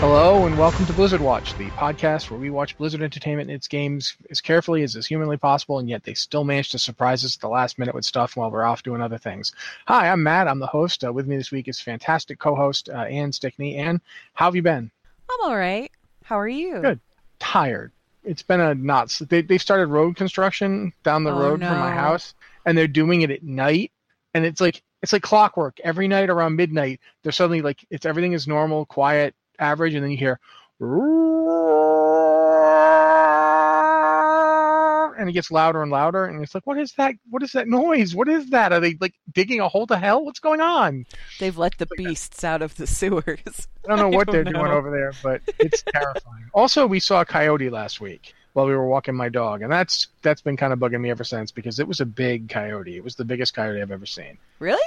Hello and welcome to Blizzard Watch, the podcast where we watch Blizzard Entertainment and its games as carefully as is humanly possible, and yet they still manage to surprise us at the last minute with stuff while we're off doing other things. Hi, I'm Matt. I'm the host. Uh, with me this week is fantastic co-host uh, Ann Stickney. Ann, how have you been? I'm all right. How are you? Good. Tired. It's been a nuts. They they started road construction down the Oh, road from my house, and they're doing it at night, and it's like it's like clockwork. Every night around midnight, they're suddenly like it's everything is normal, quiet, average, and then you hear and it gets louder and louder, and it's like, what is that? What is that noise? What is that? Are they like digging a hole to hell? What's going on? They've let the beasts out of the sewers. I don't know what don't they're doing over there, but it's terrifying. also, we saw a coyote last week while we were walking my dog, and that's that's been kind of bugging me ever since because it was a big coyote. It was the biggest coyote I've ever seen. Really?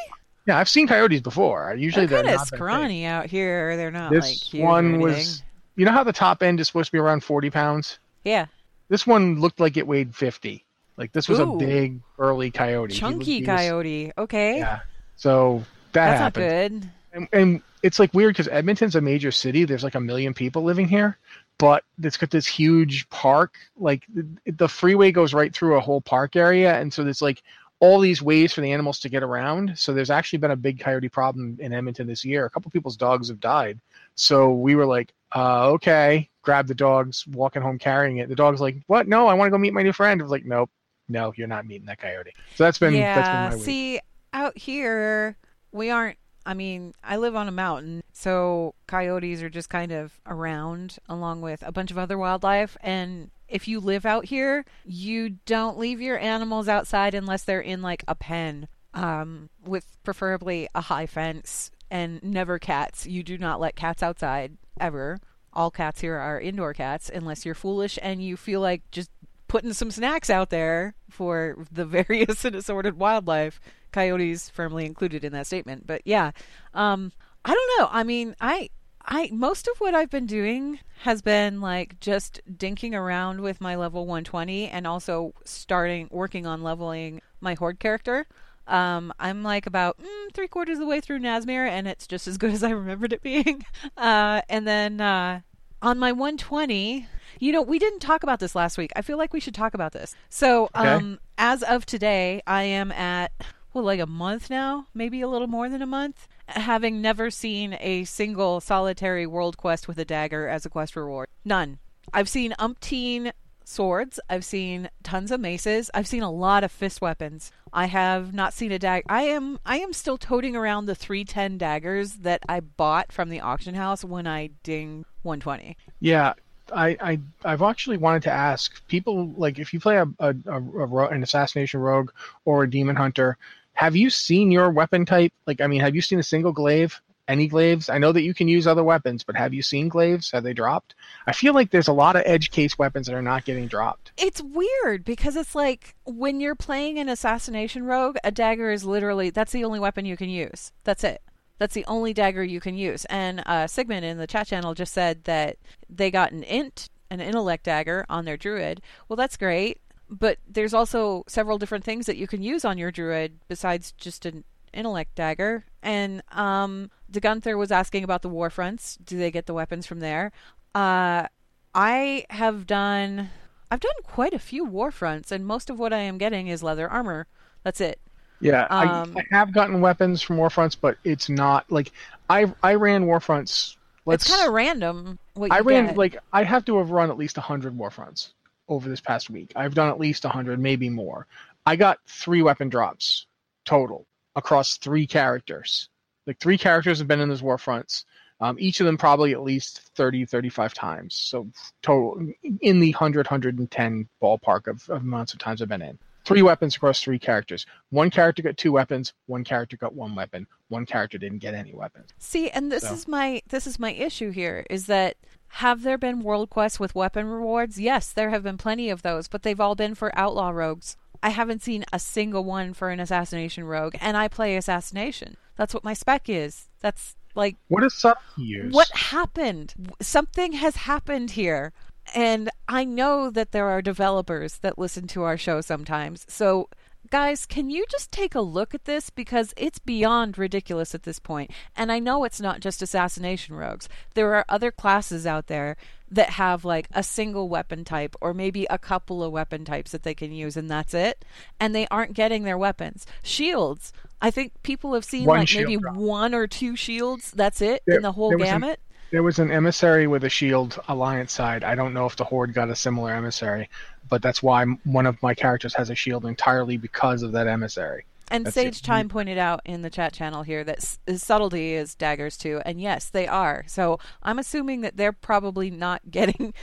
Yeah, I've seen coyotes before. Usually They're they're kind of scrawny out here. They're not This like huge one was, you know how the top end is supposed to be around forty pounds. yeah, This one looked like it weighed fifty. Like this was Ooh. a big burly coyote. Chunky was- he was- coyote. Okay, Yeah. So that that's happened. not good. And, and it's like weird because Edmonton's a major city. There's like a million people living here, but it's got this huge park. Like the, the freeway goes right through a whole park area, and so it's like all these ways for the animals to get around. So there's actually been a big coyote problem in Edmonton this year. A couple people's dogs have died. So we were like, uh, okay, grab the dogs, walking home carrying it. The dog's like, what? No, I want to go meet my new friend. I was like, nope, no, you're not meeting that coyote. So that's been yeah. that's been my week. See, out here we aren't. I mean, I live on a mountain, so coyotes are just kind of around along with a bunch of other wildlife. And if you live out here, you don't leave your animals outside unless they're in like a pen, um, with preferably a high fence and never cats. You do not let cats outside ever. All cats here are indoor cats unless you're foolish and you feel like just putting some snacks out there for the various and assorted wildlife coyotes firmly included in that statement but yeah um i don't know i mean i i most of what i've been doing has been like just dinking around with my level 120 and also starting working on leveling my horde character um, I'm like about mm, three quarters of the way through Nazmir, and it's just as good as I remembered it being. Uh, and then uh, on my 120, you know, we didn't talk about this last week. I feel like we should talk about this. So, Okay. um, as of today, I am at well, like a month now, maybe a little more than a month, having never seen a single solitary world quest with a dagger as a quest reward. None. I've seen umpteen swords. I've seen tons of maces. I've seen a lot of fist weapons. I have not seen a dagger. I am I am still toting around the 310 daggers that I bought from the auction house when I ding 120. Yeah, I, I I've actually wanted to ask people like if you play a, a, a, a an assassination rogue or a demon hunter, have you seen your weapon type? Like, I mean, have you seen a single glaive? any glaives? I know that you can use other weapons, but have you seen glaives? Have they dropped? I feel like there's a lot of edge case weapons that are not getting dropped. It's weird because it's like when you're playing an assassination rogue, a dagger is literally that's the only weapon you can use. That's it. That's the only dagger you can use. And uh, Sigmund in the chat channel just said that they got an int, an intellect dagger on their druid. Well, that's great, but there's also several different things that you can use on your druid besides just an intellect dagger. And um, De Gunther was asking about the war fronts. Do they get the weapons from there? Uh, I have done. I've done quite a few war fronts, and most of what I am getting is leather armor. That's it. Yeah, Um, I, I have gotten weapons from Warfronts, but it's not like I I ran Warfronts. Let's, it's kind of random. What you I ran get. like I have to have run at least hundred Warfronts over this past week. I've done at least hundred, maybe more. I got three weapon drops total across three characters. Like three characters have been in those Warfronts. Um, each of them probably at least 30, 35 times. So total in the 100, 110 ballpark of, of amounts of times I've been in. Three weapons across three characters. One character got two weapons. One character got one weapon. One character didn't get any weapons. See, and this So. is my this is my issue here is that have there been world quests with weapon rewards? Yes, there have been plenty of those, but they've all been for outlaw rogues. I haven't seen a single one for an assassination rogue, and I play assassination. That's what my spec is. That's like what is up here? what happened? Something has happened here. And I know that there are developers that listen to our show sometimes. So, guys, can you just take a look at this? Because it's beyond ridiculous at this point. And I know it's not just assassination rogues, there are other classes out there that have like a single weapon type or maybe a couple of weapon types that they can use, and that's it. And they aren't getting their weapons. Shields. I think people have seen One like maybe drop. one or two shields. That's it There- in the whole gamut. There was an emissary with a shield alliance side. I don't know if the horde got a similar emissary, but that's why one of my characters has a shield entirely because of that emissary. And That's Sage it. Time pointed out in the chat channel here that s- subtlety is daggers too, and yes, they are. So I'm assuming that they're probably not getting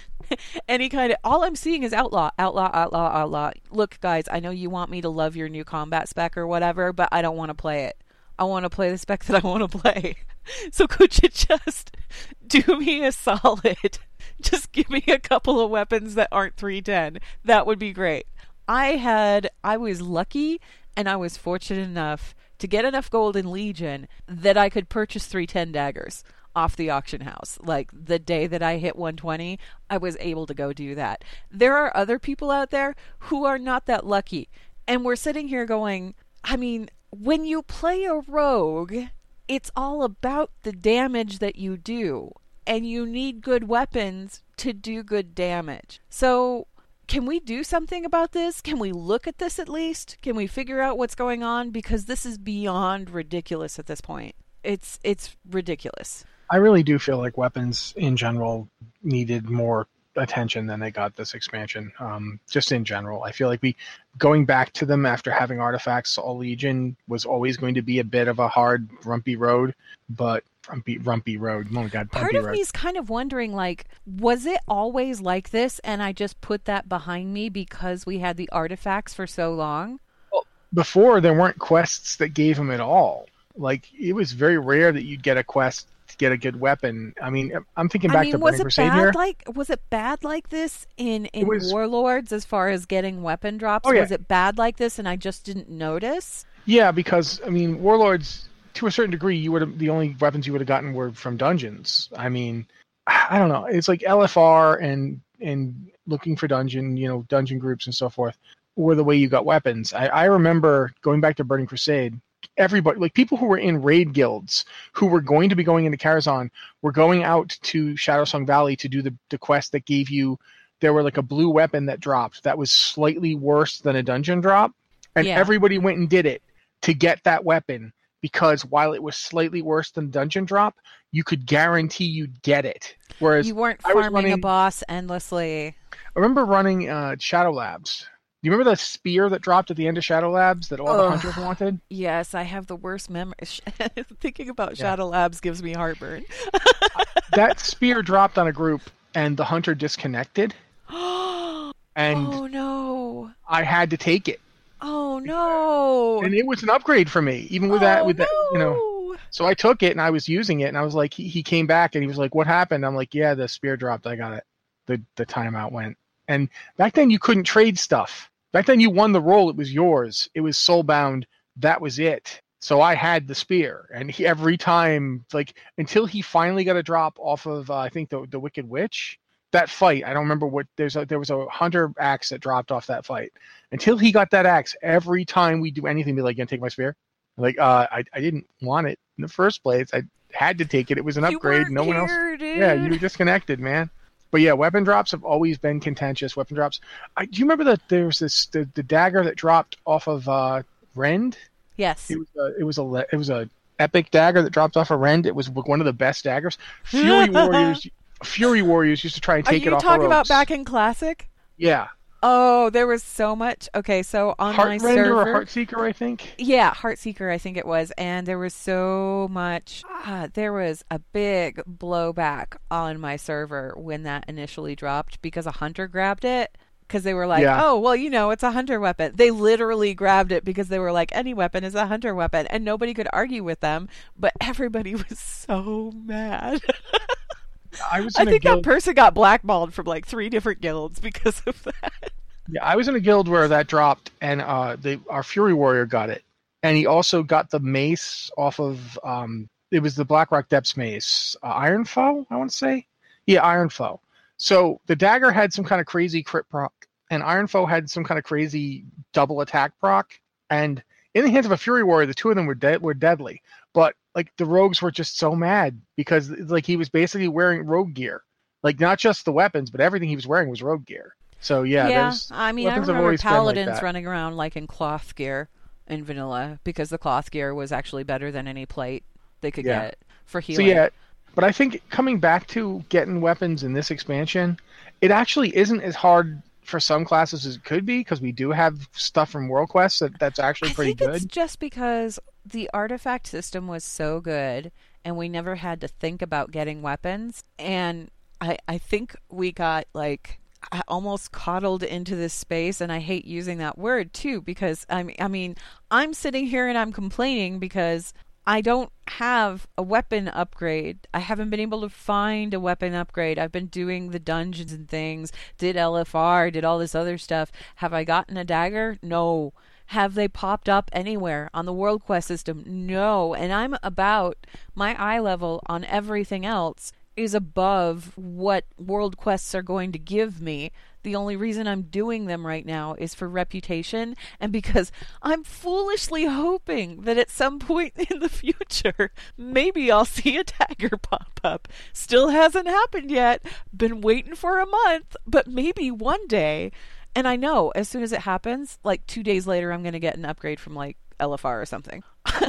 any kind of. All I'm seeing is outlaw, outlaw, outlaw, outlaw. Look, guys, I know you want me to love your new combat spec or whatever, but I don't want to play it. I want to play the spec that I want to play. So could you just do me a solid? Just give me a couple of weapons that aren't 310. That would be great. I had I was lucky and I was fortunate enough to get enough gold in Legion that I could purchase 310 daggers off the auction house. Like the day that I hit 120, I was able to go do that. There are other people out there who are not that lucky. And we're sitting here going, I mean, when you play a rogue, it's all about the damage that you do. And you need good weapons to do good damage. So, can we do something about this? Can we look at this at least? Can we figure out what's going on? Because this is beyond ridiculous at this point. It's it's ridiculous. I really do feel like weapons in general needed more attention than they got this expansion. Um, just in general, I feel like we going back to them after having artifacts all Legion was always going to be a bit of a hard, rumpy road. But rumpy, rumpy road. Oh my god, Part of road. me is kind of wondering like was it always like this and I just put that behind me because we had the artifacts for so long? before there weren't quests that gave them at all. Like it was very rare that you'd get a quest get a good weapon. I mean, I'm thinking back I mean, to was Burning it Crusade bad here. like was it bad like this in in was- Warlords as far as getting weapon drops? Oh, yeah. Was it bad like this and I just didn't notice? Yeah, because I mean, warlords to a certain degree, you would have the only weapons you would have gotten were from dungeons. I mean, I don't know. It's like LFR and and looking for dungeon, you know, dungeon groups and so forth were the way you got weapons. I, I remember going back to Burning Crusade. Everybody, like people who were in raid guilds, who were going to be going into Karazhan, were going out to Shadowsong Valley to do the, the quest that gave you. There were like a blue weapon that dropped that was slightly worse than a dungeon drop, and Yeah. everybody went and did it to get that weapon because while it was slightly worse than dungeon drop, you could guarantee you'd get it. Whereas You weren't farming a boss endlessly. I remember running uh, Shadow Labs. Do you remember the spear that dropped at the end of Shadow Labs that all the hunters wanted? Yes, I have the worst memory. Thinking about Yeah. Shadow Labs gives me heartburn. that spear dropped on a group, and the hunter disconnected, and oh no! I had to take it. Oh no! And it was an upgrade for me, even with that. Oh, With that, you know! So I took it and I was using it and I was like, he, he came back and he was like, what happened? I'm like, yeah, the spear dropped. I got it. The the timeout went. And back then you couldn't trade stuff. Back then you won the role, It was yours. It was soul bound. That was it. So I had the spear, and he, every time, like until he finally got a drop off of, uh, I think the the Wicked Witch. That fight, I don't remember what. There's a, there was a hunter axe that dropped off that fight. Until he got that axe, every time we do anything, be like, "Gonna take my spear?" Like, uh, I I didn't want it in the first place. I had to take it. It was an You upgrade. No one else. here. Yeah, you were disconnected, man. But yeah, weapon drops have always been contentious. Weapon drops. I, do you remember that there was this the, the dagger that dropped off of uh, Rend? Yes. It was a, it was a it was a epic dagger that dropped off a Rend. It was one of the best daggers. Fury Warriors, Fury Warriors used to try and take it off. Are you talking about back in Classic? Yeah, Oh, there was so much. Okay, so on my Heartrender or server, Heartseeker, I think. Yeah, Heartseeker, I think it was. And there was so much. Ah, there was a big blowback on my server when that initially dropped because a hunter grabbed it. Because they were like, Yeah. oh, well, you know, it's a hunter weapon. They literally grabbed it because they were like, any weapon is a hunter weapon. And nobody could argue with them. But everybody was so mad. I was I think that person got blackballed from like three different guilds because of that. Yeah, I was in a guild where that dropped, and uh, they our Fury Warrior got it, and he also got the mace off of um, it was the Blackrock Depths mace, uh, Ironfoe, I want to say, yeah, Ironfoe. So the dagger had some kind of crazy crit proc, and Ironfoe had some kind of crazy double attack proc, and in the hands of a Fury Warrior, the two of them were dead were deadly, but like the rogues were just so mad because like he was basically wearing rogue gear, like not just the weapons, but everything he was wearing was rogue gear. So yeah, there's- I mean, I remember been like paladins running around like in cloth gear in vanilla because the cloth gear was actually better than any plate they could Yeah. get for healing. So yeah, but I think coming back to getting weapons in this expansion, it actually isn't as hard for some classes it could be because we do have stuff from World Quest that, that's actually I pretty think it's good. just because the artifact system was so good and we never had to think about getting weapons and I I think we got like I almost coddled into this space and I hate using that word too because I mean I mean I'm sitting here and I'm complaining because I don't have a weapon upgrade. I haven't been able to find a weapon upgrade. I've been doing the dungeons and things, did LFR, did all this other stuff. Have I gotten a dagger? No. Have they popped up anywhere on the World Quest system? No. And I'm about my eye level on everything else is above what world quests are going to give me. The only reason I'm doing them right now is for reputation and because I'm foolishly hoping that at some point in the future, maybe I'll see a dagger pop up. Still hasn't happened yet. Been waiting for a month, but maybe one day. And I know as soon as it happens, like two days later, I'm going to get an upgrade from like LFR or something.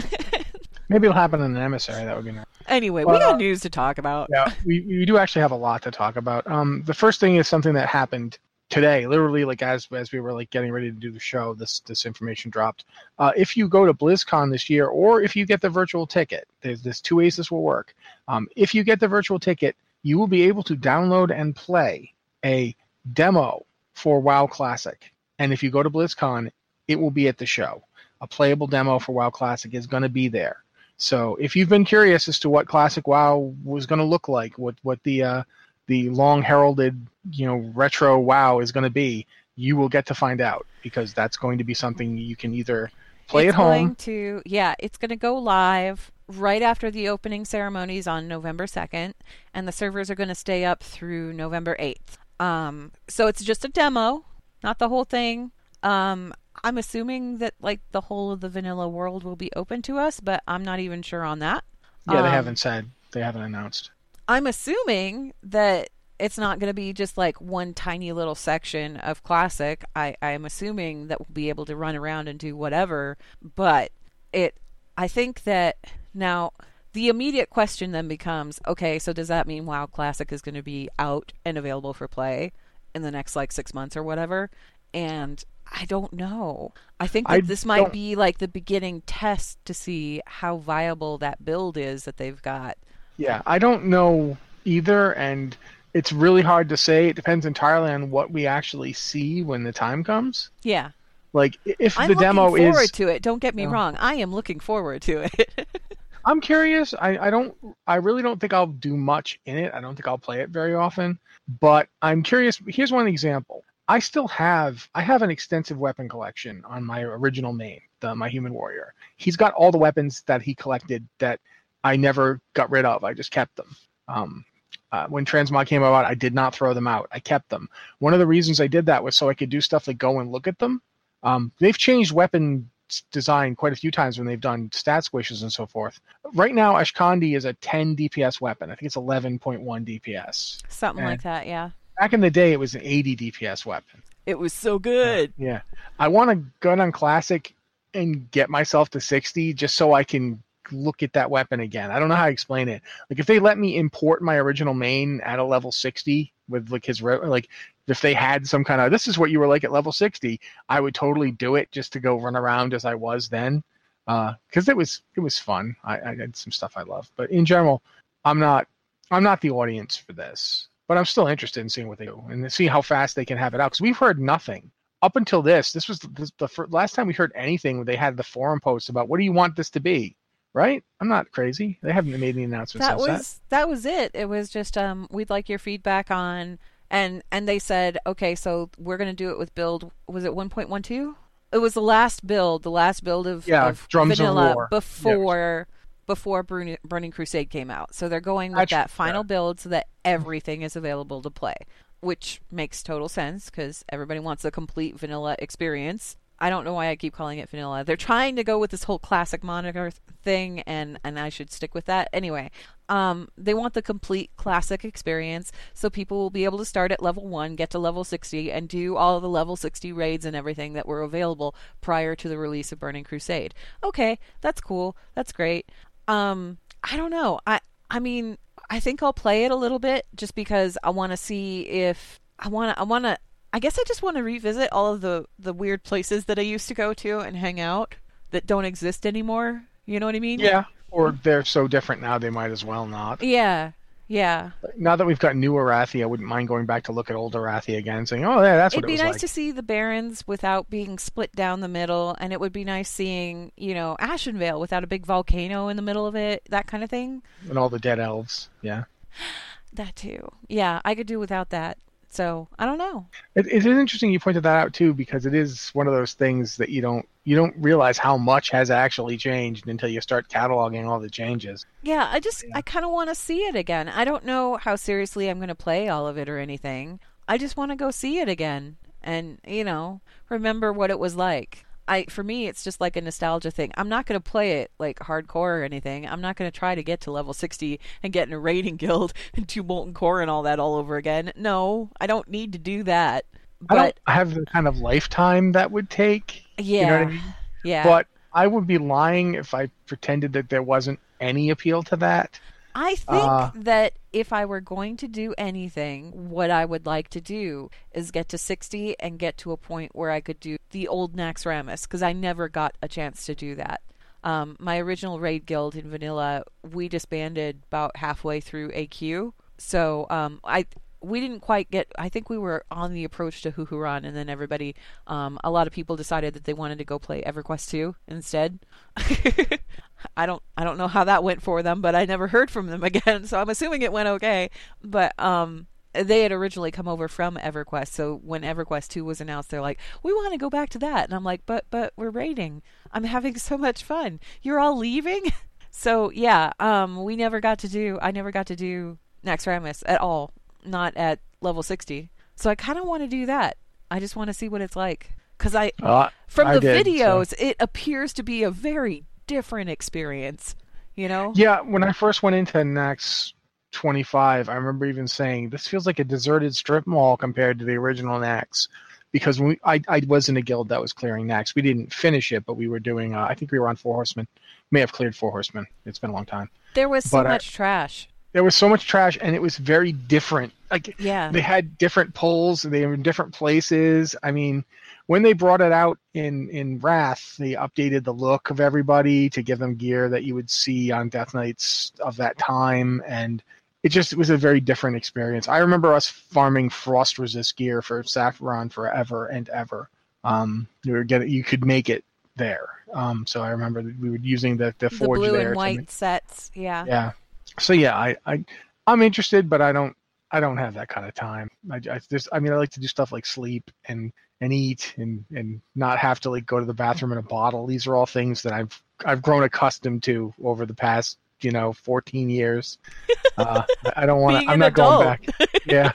Maybe it'll happen in an emissary. That would be nice. anyway, we Well, got news to talk about. Yeah, we, we do actually have a lot to talk about. Um, the first thing is something that happened today, literally like as as we were like getting ready to do the show. This this information dropped. Uh, if you go to BlizzCon this year, or if you get the virtual ticket, there's there's two ways this will work. Um, if you get the virtual ticket, you will be able to download and play a demo for WoW Classic. And if you go to BlizzCon, it will be at the show. A playable demo for WoW Classic is going to be there. So if you've been curious as to what Classic WoW was going to look like, what what the uh, the long heralded you know retro WoW is going to be, you will get to find out because that's going to be something you can either play it's at home. Going to yeah, it's going to go live right after the opening ceremonies on November second, and the servers are going to stay up through November eighth. Um, so it's just a demo, not the whole thing. Um, I'm assuming that like the whole of the vanilla world will be open to us, but I'm not even sure on that. Yeah, they Um, haven't said. They haven't announced. I'm assuming that it's not going to be just like one tiny little section of classic. I I am assuming that we'll be able to run around and do whatever, but it I think that now the immediate question then becomes, okay, so does that mean WoW Classic is going to be out and available for play in the next like 6 months or whatever? And I don't know. I think that I this might don't- be like the beginning test to see how viable that build is that they've got. Yeah, I don't know either, and it's really hard to say. It depends entirely on what we actually see when the time comes. Yeah. Like if I'm the looking demo forward to it. Don't get me Oh. wrong. I am looking forward to it. I'm curious. I, I don't. I really don't think I'll do much in it. I don't think I'll play it very often. But I'm curious. Here's one example. I still have. I have an extensive weapon collection on my original main, the my human warrior. He's got all the weapons that he collected that I never got rid of. I just kept them. Um, uh, when transmog came about, I did not throw them out. I kept them. One of the reasons I did that was so I could do stuff like go and look at them. Um, they've changed weapon design quite a few times when they've done stat squishes and so forth. Right now, Ashkandi is a 10 DPS weapon. I think it's 11.1 DPS. Something And like that, yeah. Back in the day, it was an 80 DPS weapon. It was so good. Yeah. I want to gun on Classic and get myself to 60 just so I can look at that weapon again. I don't know how to explain it. Like if they let me import my original main at a level 60 with like his like if they had some kind of this is what you were like at level 60, I would totally do it just to go run around as I was then. Uh, cuz it was it was fun. I, I had some stuff I love, but in general, I'm not I'm not the audience for this. But I'm still interested in seeing what they do and see how fast they can have it out cuz we've heard nothing up until this. This was the, the, the last time we heard anything. They had the forum post about what do you want this to be right? I'm not crazy. They haven't made any announcements. That was yet. that was it. It was just um we'd like your feedback on and and they said okay so we're going to do it with build was it 1.12 it was the last build the last build of, Yeah, of Drums of vanilla War. before before Burning, Burning Crusade came out so they're going with that final yeah. build so that everything is available to play which makes total sense because everybody wants a complete vanilla experience I don't know why I keep calling it vanilla. They're trying to go with this whole classic moniker thing, and and I should stick with that anyway. Um, they want the complete classic experience, so people will be able to start at level one, get to level sixty, and do all the level sixty raids and everything that were available prior to the release of Burning Crusade. Okay, that's cool. That's great. Um, I don't know. I I mean, I think I'll play it a little bit just because I want to see if I want to. I want to. I guess I just want to revisit all of the the weird places that I used to go to and hang out that don't exist anymore. You know what I mean? Yeah. Or they're so different now they might as well not. Yeah. Yeah. Now that we've got new Arathi, I wouldn't mind going back to look at old Arathi again and saying, Oh yeah, that's what It'd It'd be nice like. to see the Barrens without being split down the middle, and it would be nice seeing, you know, Ashenvale without a big volcano in the middle of it, that kind of thing. And all the dead elves. Yeah. That too. Yeah, I could do without that. So I don't know. It, it is interesting you pointed that out too, because it is one of those things that you don't you don't realize how much has actually changed until you start cataloging all the changes. Yeah, I just I kind of want to see it again. I don't know how seriously I'm going to play all of it or anything. I just want to go see it again and, you know, remember what it was like. I for me it's just like a nostalgia thing. I'm not going to play it like hardcore or anything. I'm not going to try to get to level 60 and get in a raiding guild and do molten core and all that all over again. No, I don't need to do that. I But don't have the kind of lifetime that would take. yeah. You know what I mean? Yeah. But I would be lying if I pretended that there wasn't any appeal to that. I think Uh, that if I were going to do anything, what I would like to do is get to 60 and get to a point where I could do the old Naxxramas because I never got a chance to do that. Um, my original raid guild in vanilla, we disbanded about halfway through AQ, so um, I we didn't quite get. I think we were on the approach to Huhuran, and then everybody, um, a lot of people decided that they wanted to go play EverQuest 2 instead. I don't I don't know how that went for them, but I never heard from them again, so I'm assuming it went okay. But um they had originally come over from EverQuest, so when EverQuest 2 was announced, they're like, "We want to go back to that." And I'm like, "But but we're raiding. I'm having so much fun. You're all leaving?" so, yeah, um we never got to do I never got to do Naxxramas at all, not at level 60. So I kind of want to do that. I just want to see what it's like cuz I Uh, from I the did, so- videos, it appears to be a very different experience. You know? Yeah, when I first went into Naxx 25, I remember even saying this feels like a deserted strip mall compared to the original Naxx. Because when we, I, I was in a guild that was clearing Naxx. We didn't finish it, but we were doing. Uh, I think we were on Four Horsemen. May have cleared Four Horsemen. It's been a long time. There was so But I- much trash. There was so much trash, and it was very different. Like Yeah. they had different poles. They were in different places. I mean, when they brought it out in in Wrath, they updated the look of everybody to give them gear that you would see on Death Knights of that time, and it just was a very different experience. I remember us farming frost resist gear for Sapphiron forever and ever. Um, you were getting, you could make it there, Um, so I remember that we were using the the The forge blue there. and white make- sets. Yeah. yeah. So yeah, I, I I'm interested, but I don't I don't have that kind of time. I, I just I mean I like to do stuff like sleep and and eat and and not have to like go to the bathroom in a bottle. These are all things that I've I've grown accustomed to over the past you know 14 years. Uh, I don't want to. I'm not going back. Yeah.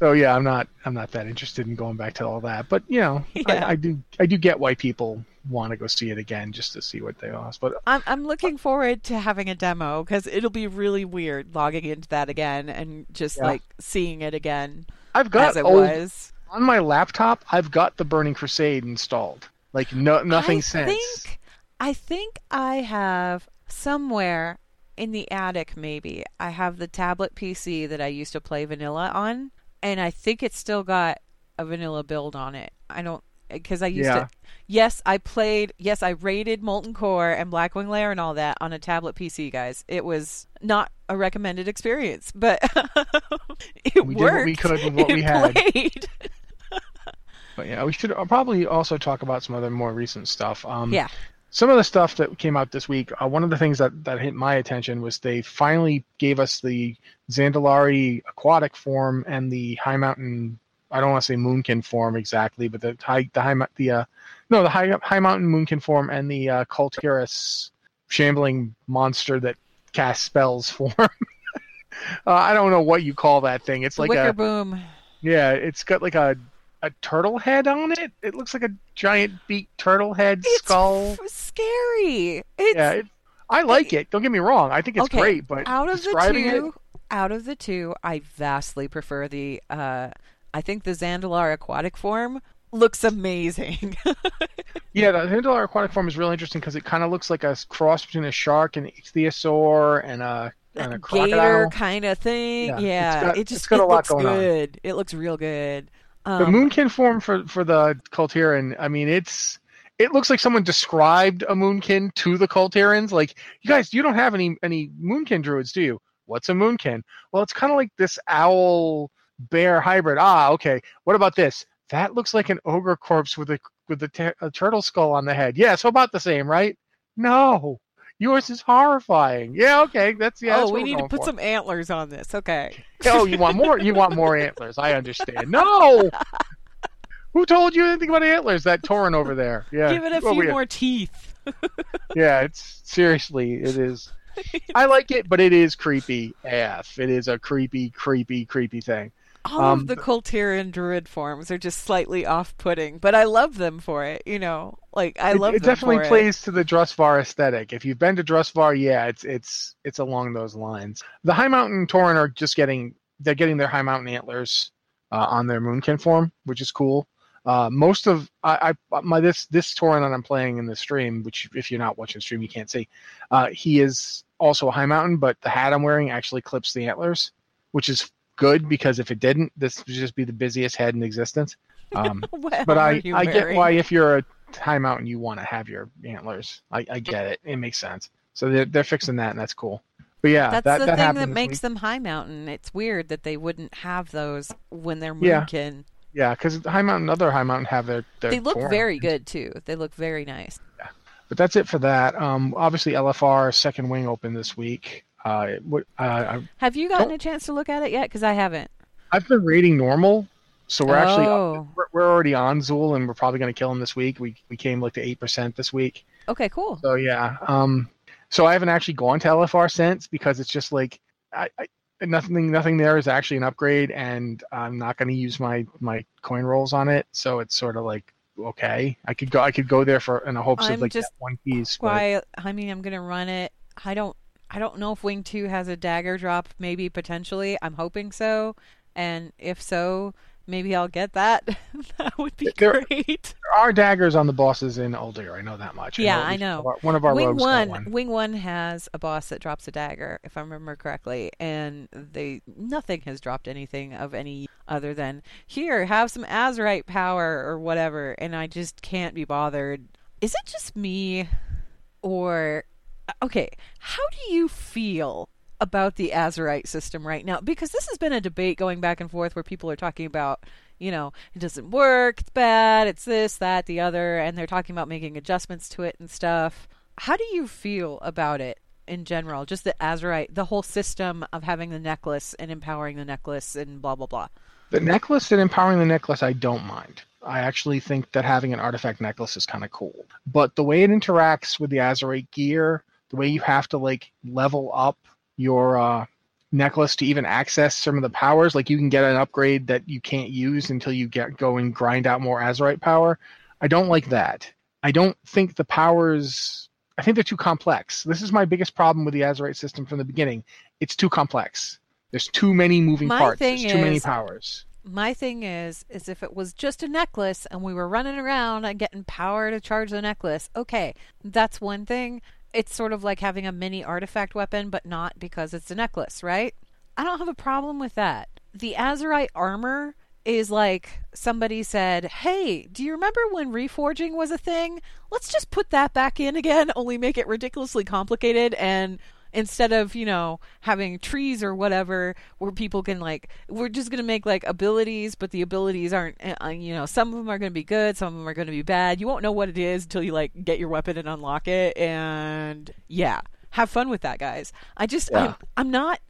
So yeah, I'm not I'm not that interested in going back to all that. But you know, Yeah. I, I do I do get why people want to go see it again just to see what they lost. But I'm I'm looking forward to having a demo because it'll be really weird logging into that again and just Yeah. like seeing it again I've got as it old, was. On my laptop, I've got the Burning Crusade installed. Like no nothing I since. Think, I think I have somewhere in the attic. Maybe I have the tablet PC that I used to play vanilla on, and I think it's still got a vanilla build on it. I don't because I used Yeah. to. Yes, I played. Yes, I rated Molten Core and Blackwing Lair and all that on a tablet PC, guys. It was not a recommended experience, but it We did what we could with what it we had. Played. But yeah, we should probably also talk about some other more recent stuff. Um, yeah. Some of the stuff that came out this week. Uh, one of the things that, that hit my attention was they finally gave us the Zandalari aquatic form and the High Mountain. I don't want to say Moonkin form exactly, but the high the high the uh, no the high High Mountain Moonkin form and the uh, Kul Tiras shambling monster that casts spells form. uh, I don't know what you call that thing. It's like Wicker a Boom. yeah, it's got like a a turtle head on it. It looks like a giant beaked turtle head It's skull. f- scary. It's yeah, it, I like it. Don't get me wrong. I think it's okay. great, but out of the two, it, out of the two, I vastly prefer the. Uh, I think the Zandalar aquatic form looks amazing. yeah, the Zandalar aquatic form is really interesting because it kind of looks like a cross between a shark and ichthyosaur and a and a Gator kind of thing. Yeah, Yeah, it's got- it just it's got a it lot looks going on. good. It looks real good. The Um, moonkin form for for the Kul Tiran, I mean, it's it looks like someone described a moonkin to the Kul Tirans. Like, you guys, you don't have any any moonkin druids, do you? What's a moonkin? Well, it's kind of like this owl bear hybrid. Ah, okay. What about this? That looks like an ogre corpse with a with a turtle skull on the head. Yeah, so about the same, right? No, yours is horrifying. Yeah, okay, that's yeah. oh, that's what we need to put for. some antlers on this. Okay. Oh, you want more? You want more antlers? I understand. No. Who told you anything about antlers? That Tauren over there. Yeah. Give it a Oh, few more teeth. Yeah, it's seriously, it is. I like it, but it is creepy AF. It is a creepy, creepy, creepy thing. All Um, of the Kul Tiran druid forms are just slightly off-putting, but I love them for it. You know, like I it, love it definitely plays to the Drustvar aesthetic. If you've been to Drustvar, yeah, it's it's it's along those lines. The High Mountain Tauren are just getting they're getting their High Mountain antlers uh, on their Moonkin form, which is cool. Uh, most of I, I my this this Tauren that I'm playing in the stream, which if you're not watching the stream you can't see, uh, he is also a High Mountain, but the hat I'm wearing actually clips the antlers, which is good because if it didn't, this would just be the busiest head in existence. Um, but I, I get why if you're a high mountain you want to have your antlers. I, I get it. It makes sense. So they're they're fixing that and that's cool. But yeah, That's that, the that thing that makes week. them high mountain. It's weird that they wouldn't have those when they're Yeah. moonkin. Yeah, because high mountain, other high mountain have their. their They look very good too. They look very nice. But that's it for that. Um, obviously LFR second wing open this week. Uh, it uh, I- Have you gotten a chance to look at it yet? Because I haven't. I've been rating normal, so we're actually Oh. we're, we're already on Zul and we're probably going to kill him this week. We we came like to eight percent this week. Okay, cool. So yeah, um, so I haven't actually gone to LFR since because it's just like I, I nothing nothing there is actually an upgrade, and I'm not going to use my my coin rolls on it. So it's sort of like okay, I could go I could go there for in the hopes I'm of like just one piece. Why? I mean, I'm gonna run it. I don't. I don't know if Wing Two has a dagger drop. Maybe potentially. I'm hoping so. And if so, maybe I'll get that. that would be There- great. there are daggers on the bosses in Uldir. I know that much. Yeah, I know. One of our, one of our Wing one, one. Wing One has a boss that drops a dagger, if I remember correctly, and they nothing has dropped anything of any other than here, have some Azerite power or whatever, and I just can't be bothered. Is it just me, or okay? How do you feel about the Azerite system right now because this has been a debate going back and forth where people are talking about, you know, it doesn't work, it's bad, it's this, that, the other, and they're talking about making adjustments to it and stuff. How do you feel about it in general? Just the Azerite, the whole system of having the necklace and empowering the necklace and blah, blah, blah. The necklace and empowering the necklace, I don't mind. I actually think that having an artifact necklace is kind of cool. But the way it interacts with the Azerite gear, the way you have to like level up your uh, necklace to even access some of the powers, like you can get an upgrade that you can't use until you get go and grind out more Azerite power. I don't like that. I don't think the powers. I think they're too complex. This is my biggest problem with the Azerite system from the beginning. It's too complex. There's too many moving My parts. thing There's too many powers. My thing is, is if it was just a necklace and we were running around and getting power to charge the necklace, okay, that's one thing. It's sort of like having a mini artifact weapon, but not because it's a necklace, right? I don't have a problem with that. The Azerite armor is like somebody said, Hey, do you remember when reforging was a thing? Let's just put that back in again, only make it ridiculously complicated and instead of you know having trees or whatever where people can like we're just going to make like abilities but the abilities aren't uh, you know some of them are going to be good some of them are going to be bad you won't know what it is until you like get your weapon and unlock it and yeah have fun with that guys i just Yeah. I'm, I'm not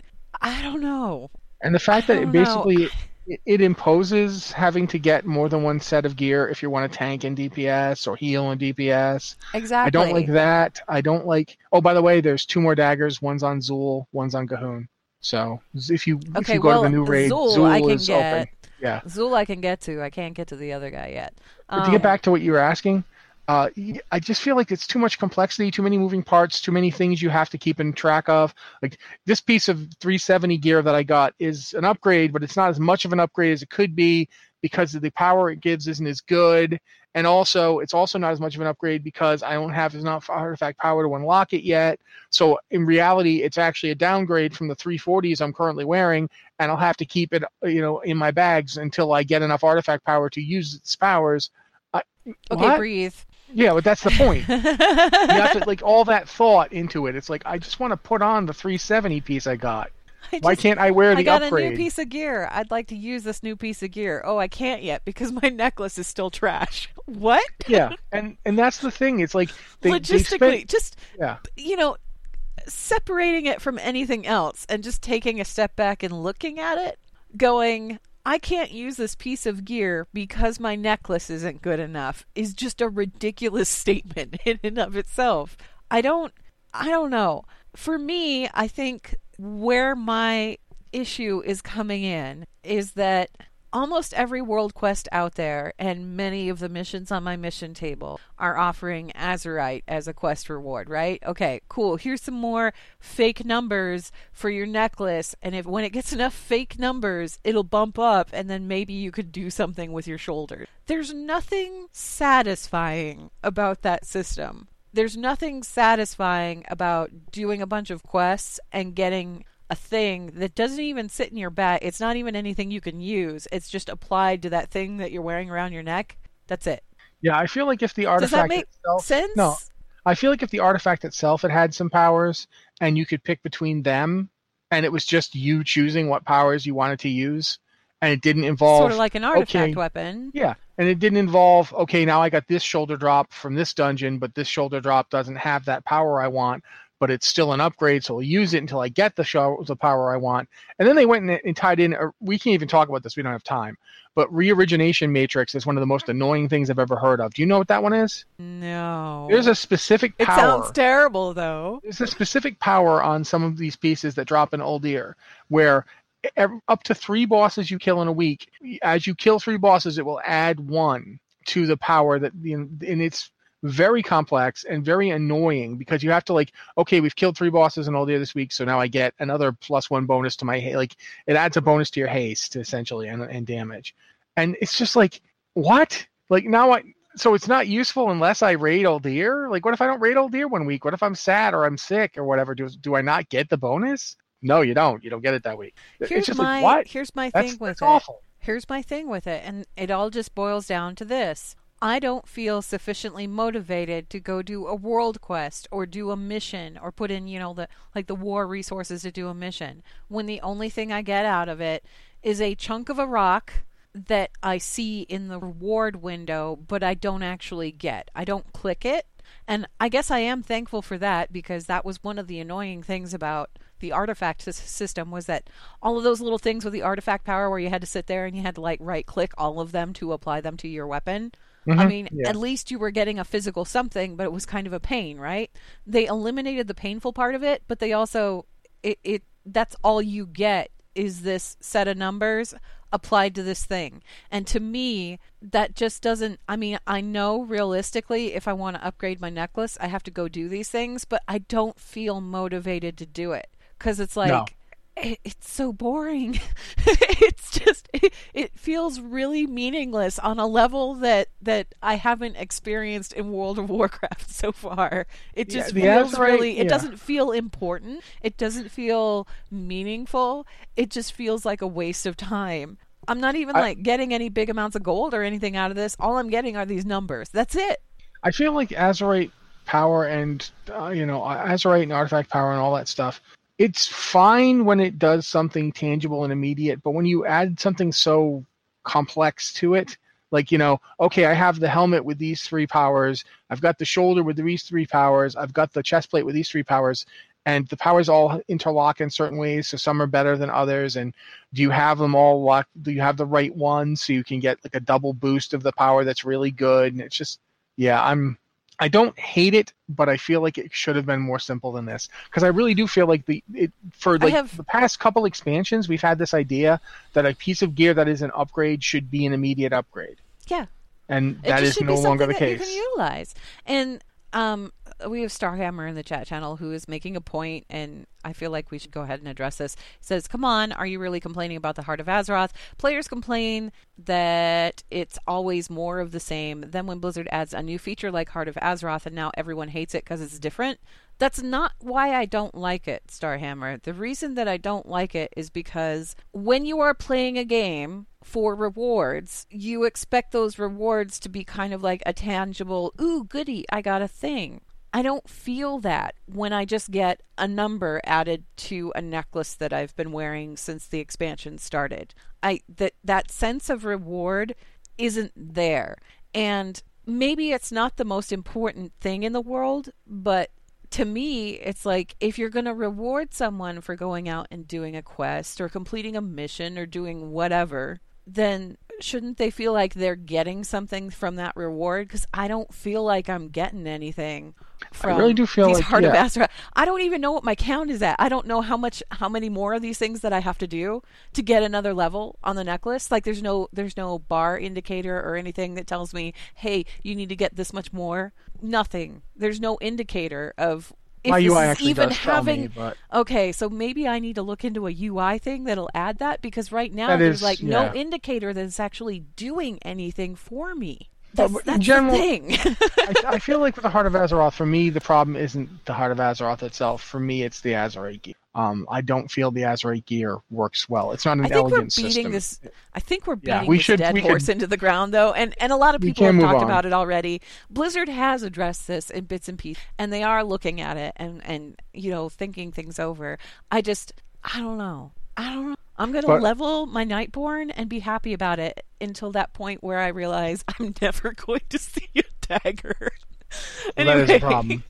i don't know And the fact that it don't know. it, imposes having to get more than one set of gear if you want to tank in DPS or heal in DPS. exactly I don't like that. I don't like. Oh, by the way, there's two more daggers. One's on Zul. One's on G'huun. So if you if you go well, to the new raid, Zul Zul I can is get. open. Yeah. Zul I can get to. I can't get to the other guy yet. But to Um, get back to what you were asking, uh, I just feel like it's too much complexity, too many moving parts, too many things you have to keep in track of. Like this piece of 370 gear that I got is an upgrade, but it's not as much of an upgrade as it could be because the power it gives isn't as good. And also, it's also not as much of an upgrade because I don't have enough artifact power to unlock it yet. So in reality, it's actually a downgrade from the 340s I'm currently wearing, and I'll have to keep it, you know, in my bags until I get enough artifact power to use its powers. I, okay, what? breathe. Yeah, but that's the point. you have to like all that thought into it. It's like I just want to put on the 370 piece I got. I Why just- can't I wear the I got upgrade? a new piece of gear. I'd like to use this new piece of gear. Oh, I can't yet because my necklace is still trash. What? yeah, and and that's the thing. It's like they, they Logistically, just yeah. you know, separating it from anything else and just taking a step back and looking at it, going, I can't use this piece of gear because my necklace isn't good enough is just a ridiculous statement in and of itself. I don't I don't know. For me, I think where my issue is coming in is that almost every world quest out there and many of the missions on my mission table are offering Azerite as a quest reward, right? Okay, cool. Here's some more fake numbers for your necklace and if when it gets enough fake numbers, it'll bump up and then maybe you could do something with your shoulder. There's nothing satisfying about that system. There's nothing satisfying about doing a bunch of quests and getting a thing that doesn't even sit in your bag. It's not even anything you can use. It's just applied to that thing that you're wearing around your neck. That's it. Yeah, I feel like if the artifact Does that make itself, sense? no, I feel like if the artifact itself had had some powers and you could pick between them, and it was just you choosing what powers you wanted to use, and it didn't involve Sort of like an artifact okay, weapon. Yeah, and it didn't involve okay, now I got this shoulder drop from this dungeon, but this shoulder drop doesn't have that power I want, but it's still an upgrade, so I'll use it until I get the show the power I want. And then they went and, and tied in. Or we can't even talk about this; we don't have time. But reorigination matrix is one of the most annoying things I've ever heard of. Do you know what that one is? No. There's a specific It power. sounds terrible though. There's a specific power on some of these pieces that drop in Uldir, where up to three bosses you kill in a week, as you kill three bosses, it will add one to the power that, and it's very complex and very annoying because you have to like, okay, we've killed three bosses in Uldir this week, so now I get another plus one bonus to my ha- like it adds a bonus to your haste essentially and, and damage, and it's just like what? Like now I so it's not useful unless I raid Uldir. Like, what if I don't raid Uldir one week? What if I'm sad or I'm sick or whatever? Do do I not get the bonus? No, you don't. You don't get it that week. Here's it's just my like what? here's my That's, thing with it. awful. Here's my thing with it, and it all just boils down to this. I don't feel sufficiently motivated to go do a world quest or do a mission or put in, you know, the like the war resources to do a mission when the only thing I get out of it is a chunk of a rock that I see in the reward window, but I don't actually get. I don't click it. And I guess I am thankful for that because that was one of the annoying things about the artifact system was that all of those little things with the artifact power where you had to sit there and you had to like right click all of them to apply them to your weapon. Mm-hmm. I mean, yeah. at least you were getting a physical something, but it was kind of a pain, right? They eliminated the painful part of it, but they also it, it that's all you get is this set of numbers applied to this thing. And to me, that just doesn't. I mean, I know realistically, if I want to upgrade my necklace, I have to go do these things, but I don't feel motivated to do it because it's like. No it's so boring. it's just it, it, feels really meaningless on a level that that I haven't experienced in World of Warcraft so far. It just yeah, feels really it doesn't feel important. It doesn't feel meaningful. It just feels like a waste of time. I'm not even I, like getting any big amounts of gold or anything out of this. All I'm getting are these numbers. That's it. I feel like Azerite power and uh, you know Azerite and artifact power and all that stuff it's fine when it does something tangible and immediate, but when you add something so complex to it, like you know, okay, I have the helmet with these three powers, I've got the shoulder with these three powers, I've got the chest plate with these three powers, and the powers all interlock in certain ways, so some are better than others. And do you have them all locked? Do you have the right one so you can get like a double boost of the power that's really good? And it's just, yeah, I'm I don't hate it, but I feel like it should have been more simple than this because I really do feel like the it, for like have, the past couple expansions we've had this idea that a piece of gear that is an upgrade should be an immediate upgrade. Yeah, and that is no longer the case. You can utilize and um, we have Starhammer in the chat channel who is making a point, and I feel like we should go ahead and address this. Says, "Come on, are you really complaining about the Heart of Azeroth? Players complain that it's always more of the same. Then when Blizzard adds a new feature like Heart of Azeroth, and now everyone hates it because it's different." That's not why I don't like it, Starhammer. The reason that I don't like it is because when you are playing a game for rewards, you expect those rewards to be kind of like a tangible, ooh, goody, I got a thing. I don't feel that when I just get a number added to a necklace that I've been wearing since the expansion started. I that that sense of reward isn't there. And maybe it's not the most important thing in the world, but to me, it's like if you're going to reward someone for going out and doing a quest or completing a mission or doing whatever, then shouldn't they feel like they're getting something from that reward? Because I don't feel like I'm getting anything from I really do feel these like, Heart yeah. of Azeroth. I don't even know what my count is at. I don't know how much, how many more of these things that I have to do to get another level on the necklace. Like there's no, there's no bar indicator or anything that tells me, hey, you need to get this much more. Nothing. There's no indicator of if my UI actually even does having me, but... okay so maybe i need to look into a ui thing that'll add that because right now that there's is, like yeah. no indicator that it's actually doing anything for me that's, that's general, the thing. I, I, feel like with the Heart of Azeroth, for me, the problem isn't the Heart of Azeroth itself. For me, it's the Azerite gear. Um, I don't feel the Azerite gear works well. It's not an I think we're beating system. This, I think we're beating yeah, we this should, dead horse could, into the ground, though, and and a lot of people have talked on. about it already. Blizzard has addressed this in bits and pieces, and they are looking at it and and you know thinking things over. I just I don't know. I don't know. I'm going to level my Nightborne and be happy about it until that point where I realize I'm never going to see a dagger. anyway. That is a problem.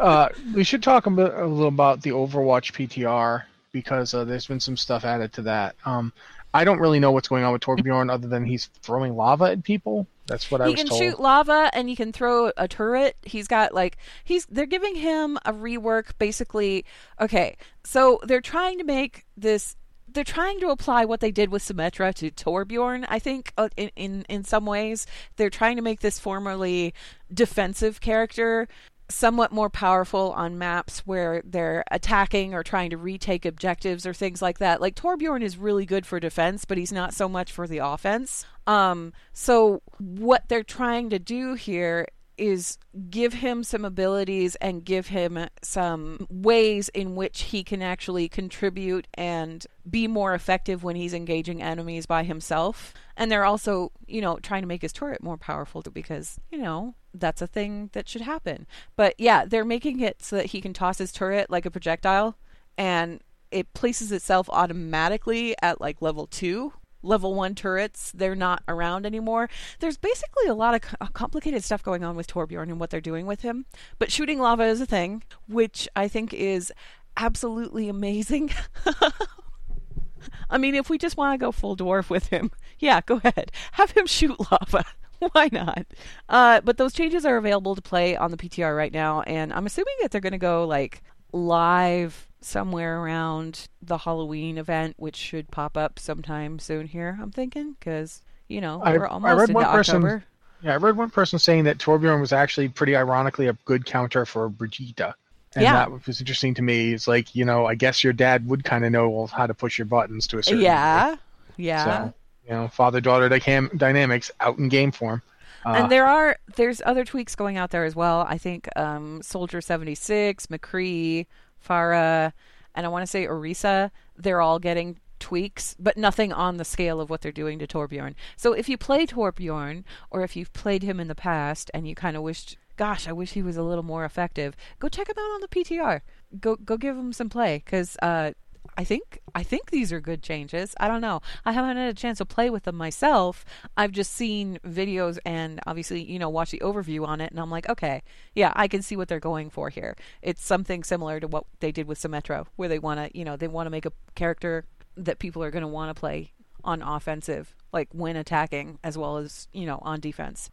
Uh, we should talk a, bit, a, little about the Overwatch PTR because uh, there's been some stuff added to that. Um, I don't really know what's going on with Torbjorn other than he's throwing lava at people. That's what he I was He can shoot lava and he can throw a turret. He's got like he's they're giving him a rework basically. Okay, so they're trying to make this they're trying to apply what they did with Symmetra to Torbjorn. I think uh, in, in in some ways they're trying to make this formerly defensive character somewhat more powerful on maps where they're attacking or trying to retake objectives or things like that. Like Torbjorn is really good for defense, but he's not so much for the offense. Um, so what they're trying to do here is give him some abilities and give him some ways in which he can actually contribute and be more effective when he's engaging enemies by himself. And they're also, you know, trying to make his turret more powerful because, you know, that's a thing that should happen. But yeah, they're making it so that he can toss his turret like a projectile and it places itself automatically at like level 2 level one turrets they're not around anymore. There's basically a lot of co- complicated stuff going on with torbjorn and what they're doing with him. But shooting lava is a thing which i think is absolutely amazing. I mean if we just want to go full dwarf with him yeah go ahead. Have him shoot lava. Why not? Uh, but those changes are available to play on the ptr right now and i'm assuming that they're going to go like live somewhere around the Halloween event, which should pop up sometime soon here. I'm thinking because you know I, we're almost I read into one person. October. Yeah, I read one person saying that Torbjorn was actually pretty ironically a good counter for Brigitte. And Yeah. that was interesting to me. It's like, you know, I guess your dad would kind of know how to push your buttons to a certain Yeah, yeah. So, you know, father daughter dynamics out in game form. Uh, and there are there's other tweaks going out there as well. I think um, Soldier seventy six, McCree, Pharah, and I want to say Orisa. They're all getting tweaks, but nothing on the scale of what they're doing to Torbjorn. So if you play Torbjorn, or if you've played him in the past and you kind of wished, gosh, I wish he was a little more effective, go check him out on the PTR. Go go give him some play because. Uh, I think I think these are good changes. I don't know. I haven't had a chance to play with them myself. I've just seen videos and obviously, you know, watch the overview on it and I'm like, okay, yeah, I can see what they're going for here. It's something similar to what they did with Symmetra, where they want to, you know, they want to make a character that people are want to play on offensive, like when attacking as well as, you know, on defense.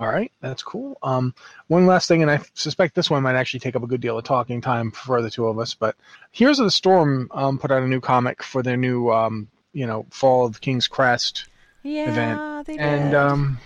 All right, that's cool. Um, one last thing, and I suspect this one might actually take up a good deal of talking time for the two of us. But Heroes of the Storm um, put out a new comic for their new, um, you know, Fall of the King's Crest Yeah, event, they did. and um,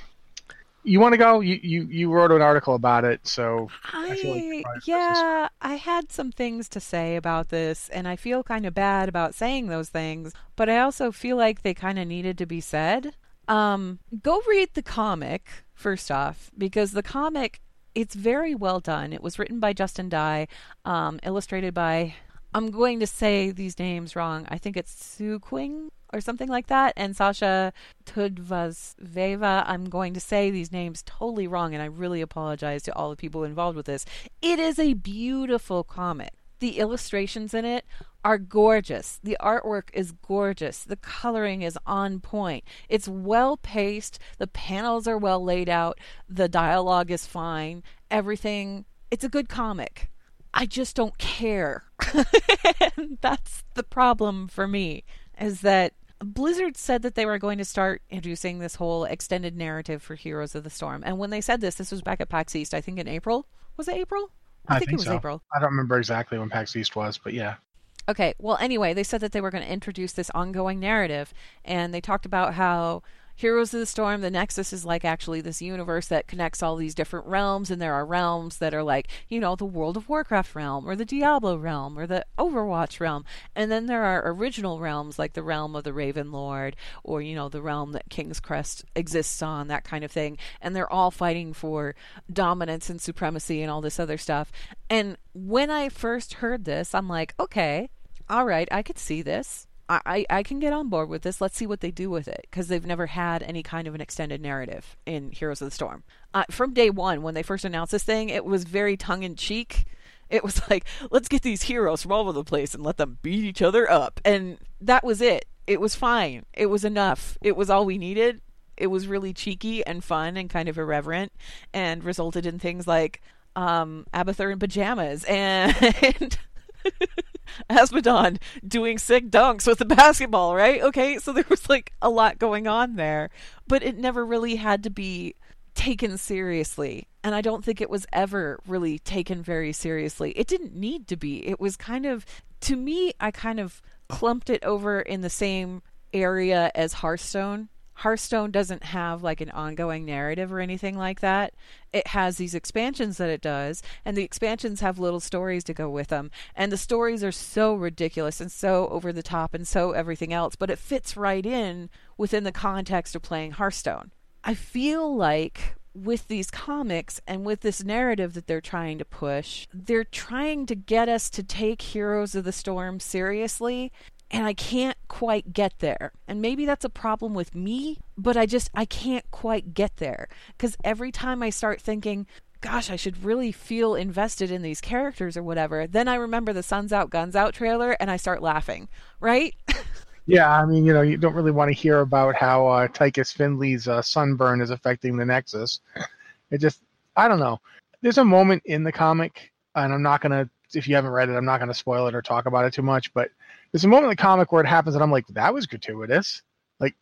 you want to go? You, you you wrote an article about it, so I like I person- yeah, I had some things to say about this, and I feel kind of bad about saying those things, but I also feel like they kind of needed to be said. Um, go read the comic first off, because the comic it's very well done. It was written by Justin Dye, um, illustrated by I'm going to say these names wrong. I think it's Su Quing or something like that, and Sasha Tudvazveva. I'm going to say these names totally wrong, and I really apologize to all the people involved with this. It is a beautiful comic. The illustrations in it are gorgeous. The artwork is gorgeous. The coloring is on point. It's well paced. The panels are well laid out. The dialogue is fine. Everything. It's a good comic. I just don't care. that's the problem for me is that Blizzard said that they were going to start introducing this whole extended narrative for Heroes of the Storm. And when they said this, this was back at PAX East, I think in April. Was it April? I, think, it was so. April. I don't remember exactly when PAX East was, but yeah. Okay, well, anyway, they said that they were going to introduce this ongoing narrative, and they talked about how Heroes of the Storm, the Nexus is like actually this universe that connects all these different realms, and there are realms that are like, you know, the World of Warcraft realm, or the Diablo realm, or the Overwatch realm, and then there are original realms like the realm of the Raven Lord, or, you know, the realm that King's Crest exists on, that kind of thing, and they're all fighting for dominance and supremacy and all this other stuff. And when I first heard this, I'm like, okay, all right, I could see this. I, I, can get on board with this. Let's see what they do with it because they've never had any kind of an extended narrative in Heroes of the Storm. Uh, from day one, when they first announced this thing, it was very tongue in cheek. It was like, let's get these heroes from all over the place and let them beat each other up. And that was it. It was fine. It was enough. It was all we needed. It was really cheeky and fun and kind of irreverent and resulted in things like um, Abathur in pajamas and Azmodan doing sick dunks with the basketball, right? Okay, so there was like a lot going on there, but it never really had to be taken seriously. And I don't think it was ever really taken very seriously. It didn't need to be. It was kind of, to me, I kind of clumped it over in the same area as Hearthstone. Hearthstone doesn't have like an ongoing narrative or anything like that. It has these expansions that it does, and the expansions have little stories to go with them. And the stories are so ridiculous and so over the top and so everything else, but it fits right in within the context of playing Hearthstone. I feel like with these comics and with this narrative that they're trying to push, they're trying to get us to take Heroes of the Storm seriously and I can't quite get there. And maybe that's a problem with me, but I just I can't quite get there cuz every time I start thinking gosh, I should really feel invested in these characters or whatever. Then I remember the Suns Out Guns Out trailer and I start laughing, right? Yeah, I mean, you know, you don't really want to hear about how uh, Tychus Findlay's uh, sunburn is affecting the Nexus. It just, I don't know. There's a moment in the comic, and I'm not gonna, if you haven't read it, I'm not gonna spoil it or talk about it too much. But there's a moment in the comic where it happens, and I'm like, that was gratuitous. Like,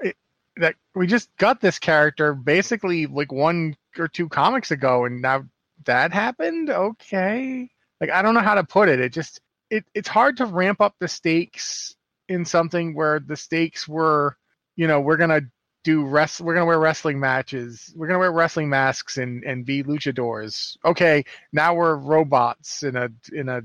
it, that we just got this character basically like one or two comics ago, and now that happened. Okay, like I don't know how to put it. It just, it, it's hard to ramp up the stakes in something where the stakes were, you know, we're gonna do rest, we're gonna wear wrestling matches, we're gonna wear wrestling masks and and be luchadors. Okay, now we're robots in a in a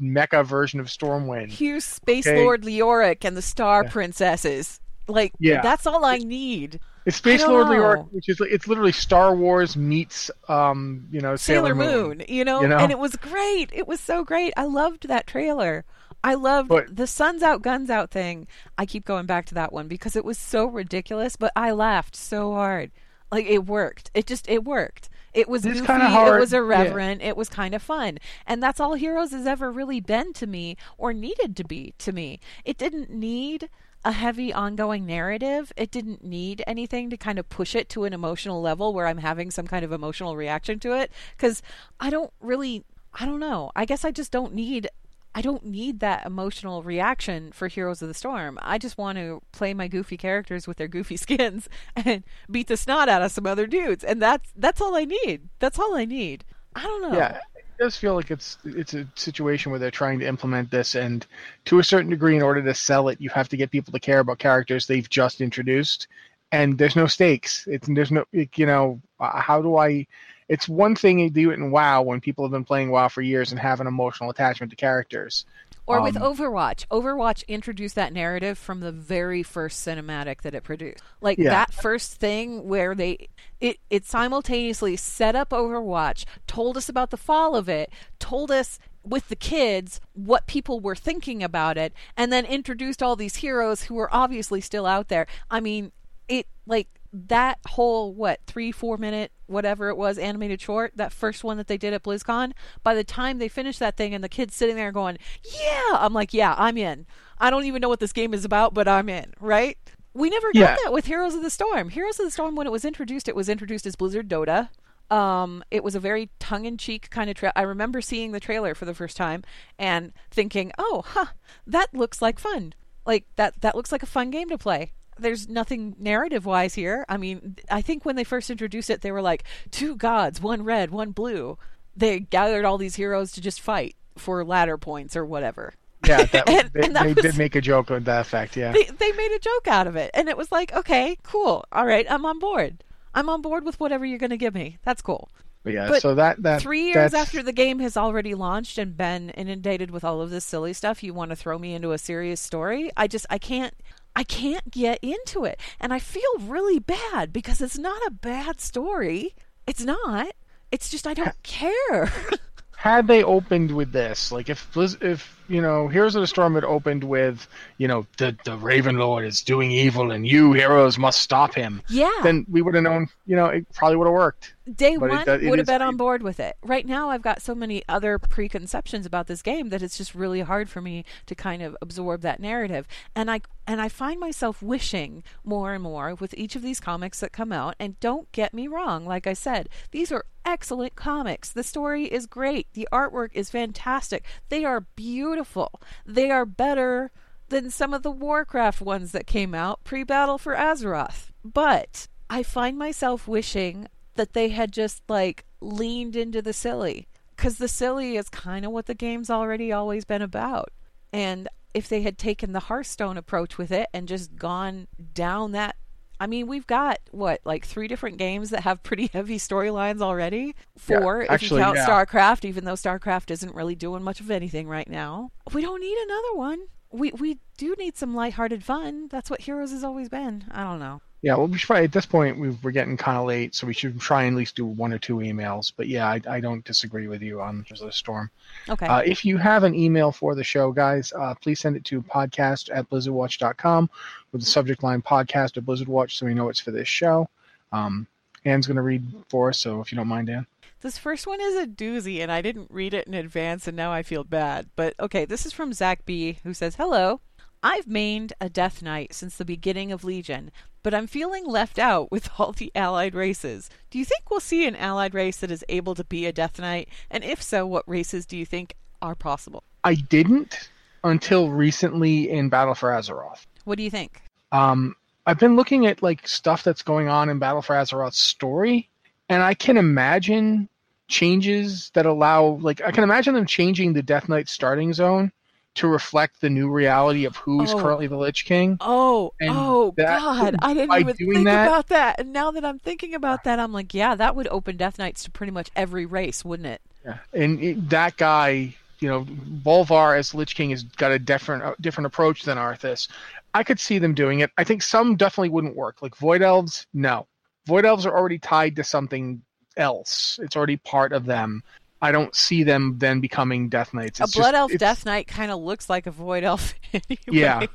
mecha version of Stormwind. Here's Space Okay. Lord Leoric and the Star Yeah. Princesses. Like Yeah. that's all I need. It's Space Lord. Leoric, which is it's literally Star Wars meets um you know Sailor, Sailor, Moon, you know? you know? and it was great. It was so great. I loved that trailer. I loved But- the Suns Out Guns Out thing. I keep going back to that one because it was so ridiculous, but I laughed so hard. Like it worked. It just it worked. It was goofy, it was yeah. irreverent, it was kind of fun. And that's all Heroes has ever really been to me or needed to be to me. It didn't need a heavy ongoing narrative. It didn't need anything to kind of push it to an emotional level where I'm having some kind of emotional reaction to it cuz I don't really I don't know. I guess I just don't need I don't need that emotional reaction for Heroes of the Storm. I just want to play my goofy characters with their goofy skins and beat the snot out of some other dudes, and that's that's all I need. That's all I need. I don't know. Yeah, it does feel like it's it's a situation where they're trying to implement this, and to a certain degree, in order to sell it, you have to get people to care about characters they've just introduced, and there's no stakes. It's there's no you know how do I? It's one thing to do it in WoW when people have been playing WoW for years and have an emotional attachment to characters. Or with Um, Overwatch. Overwatch introduced that narrative from the very first cinematic that it produced. Like Yeah. that first thing where they it it simultaneously set up Overwatch, told us about the fall of it, told us with the kids what people were thinking about it, and then introduced all these heroes who were obviously still out there. I mean, it like that whole what three four minute whatever it was animated short that first one that they did at blizzcon by the time they finished that thing and the kids sitting there going yeah i'm like yeah i'm in i don't even know what this game is about but i'm in right we never got Yeah. that with heroes of the storm heroes of the storm when it was introduced it was introduced as blizzard dota um, it was a very tongue-in-cheek kind of trail. I remember seeing the trailer for the first time and thinking, "Oh, huh, that looks like fun. Like that that looks like a fun game to play." There's nothing narrative-wise here. I mean, I think when they first introduced it, they were like, two gods, one red, one blue." They gathered all these heroes to just fight for ladder points or whatever. Yeah, that, And- they, and they was- did make a joke with that effect. Yeah, they, they made a joke out of it and it was like okay cool all right i'm on board i'm on board with whatever you're going to give me that's cool but yeah. but so that that three years that's- after the game has already launched and been inundated with all of this silly stuff you want to throw me into a serious story i just i can't i can't get into it and i feel really bad because it's not a bad story it's not it's just i don't care had they opened with this, like if if you know Heroes of the Storm had opened with you know the the Raven Lord is doing evil and you heroes must stop him, yeah then we would have known. You know, it probably would have worked. Day But one does- it would have been on board with it. Right now, I've got so many other preconceptions about this game that it's just really hard for me to kind of absorb that narrative. And I and I find myself wishing more and more with each of these comics that come out. And don't get me wrong, like I said, these are excellent comics. The story is great. The artwork is fantastic. They are beautiful. They are better than some of the Warcraft ones that came out pre Battle for Azeroth. But I find myself wishing that they had just like leaned into the silly. Because the silly is kind of what the game's already always been about. And if they had taken the Hearthstone approach with it and just gone down that. I mean, we've got what, like three different games that have pretty heavy storylines already? Yeah, Four, if you count yeah. StarCraft, even though StarCraft isn't really doing much of anything right now. We don't need another one. We we do need some lighthearted fun. That's what Heroes has always been. I don't know. Yeah, well, we should probably at this point we we're getting kind of late, so we should try and at least do one or two emails. But yeah, I, I don't disagree with you on the storm. Okay. Uh, if you have an email for the show, guys, uh, please send it to podcast at blizzardwatch.com with the subject line podcast or Blizzard Watch so we know it's for this show. Um, Anne's going to read for us, so if you don't mind, Anne. This first one is a doozy, and I didn't read it in advance, and now I feel bad. But okay, this is from Zach B, who says, Hello. I've mained a Death Knight since the beginning of Legion, but I'm feeling left out with all the allied races. Do you think we'll see an allied race that is able to be a Death Knight? And if so, what races do you think are possible? I didn't until recently in Battle for Azeroth. What do you think? Um, I've been looking at like stuff that's going on in Battle for Azeroth's story, and I can imagine changes that allow like I can imagine them changing the Death Knight starting zone to reflect the new reality of who's Oh. currently the Lich King. Oh, And oh that- God! I didn't even think that- about that. And now that I'm thinking about that, I'm like, yeah, that would open Death Knights to pretty much every race, wouldn't it? Yeah. And it, that guy, you know, Bolvar as Lich King has got a different uh, different approach than Arthas. I could see them doing it. I think some definitely wouldn't work. Like Void Elves, no. Void Elves are already tied to something else. It's already part of them. I don't see them then becoming Death Knights. a Blood just- Elf Death Knight kind of looks like a Void Elf. Anyway. Yeah.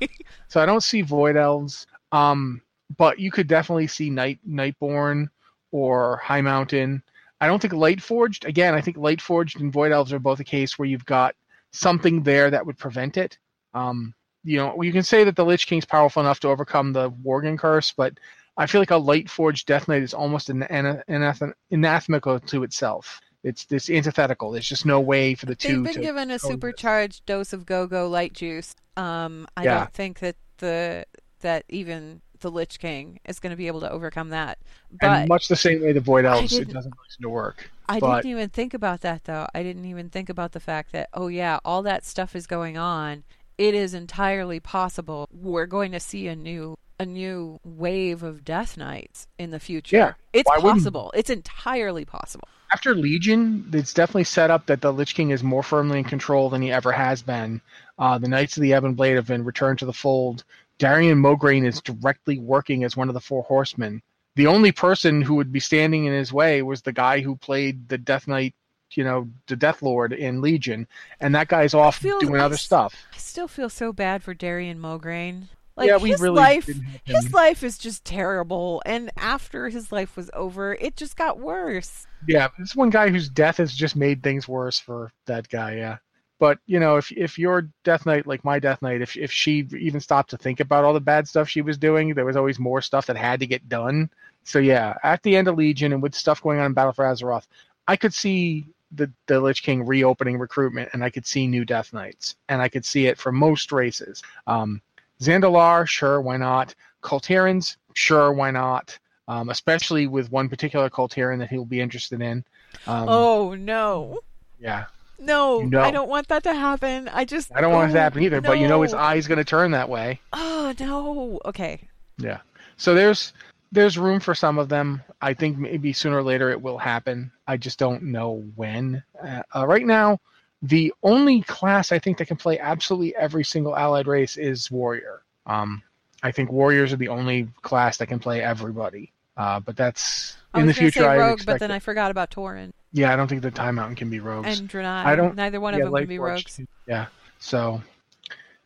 So I don't see Void Elves. Um, but you could definitely see Night Nightborne or Highmountain. I don't think Lightforged. Again, I think Lightforged and Void Elves are both a case where you've got something there that would prevent it. Um, you know, you can say that the Lich King's powerful enough to overcome the Worgen curse, but I feel like a Lightforged Death Knight is almost an, an, an anathema to itself. It's this antithetical. There's just no way for the two. They've been given a supercharged dose of go-go light juice. Um, I Yeah. don't think that the that even the Lich King is going to be able to overcome that. and much the same way the Void Elves, it doesn't really seem to work. I but didn't even think about that though. I didn't even think about the fact that oh yeah, all that stuff is going on. It is entirely possible we're going to see a new a new wave of Death Knights in the future. Yeah, It's why wouldn't- possible. It's entirely possible. After Legion, it's definitely set up that the Lich King is more firmly in control than he ever has been. Uh, the Knights of the Ebon Blade have been returned to the fold. Darion Mograine is directly working as one of the four horsemen. The only person who would be standing in his way was the guy who played the Death Knight, you know, the Death Lord in Legion, and that guy's off feel- doing I other s- stuff. I still feel so bad for Darion Mograine. Like Yeah, his really life his life is just terrible and after his life was over, it just got worse. Yeah, this one guy whose death has just made things worse for that guy. Yeah, but you know, if if your Death Knight, like my Death Knight, if if she even stopped to think about all the bad stuff she was doing, there was always more stuff that had to get done. So yeah, at the end of Legion and with stuff going on in Battle for Azeroth, I could see the the Lich King reopening recruitment, and I could see new Death Knights, and I could see it for most races. Um, Zandalar, sure, why not? Kul Tirans, sure, why not? Um, especially with one particular Kul Tiran that he'll be interested in. Um, oh no. yeah. No, You know. I don't want that to happen. I just I don't want it to oh, happen either, but you know his eye's going to turn that way. Oh no. Okay. Yeah. So there's there's room for some of them. I think maybe sooner or later it will happen. I just don't know when. Uh, uh, right now, the only class I think that can play absolutely every single allied race is warrior. Um, I think warriors are the only class that can play everybody. Uh, but that's in the future. say rogue, but then it. I forgot about Tauren yeah, I don't think the time mountain can be rogues. and Draenei. I don't. Neither one yeah, of them can be Lightforged, rogues. Yeah. So,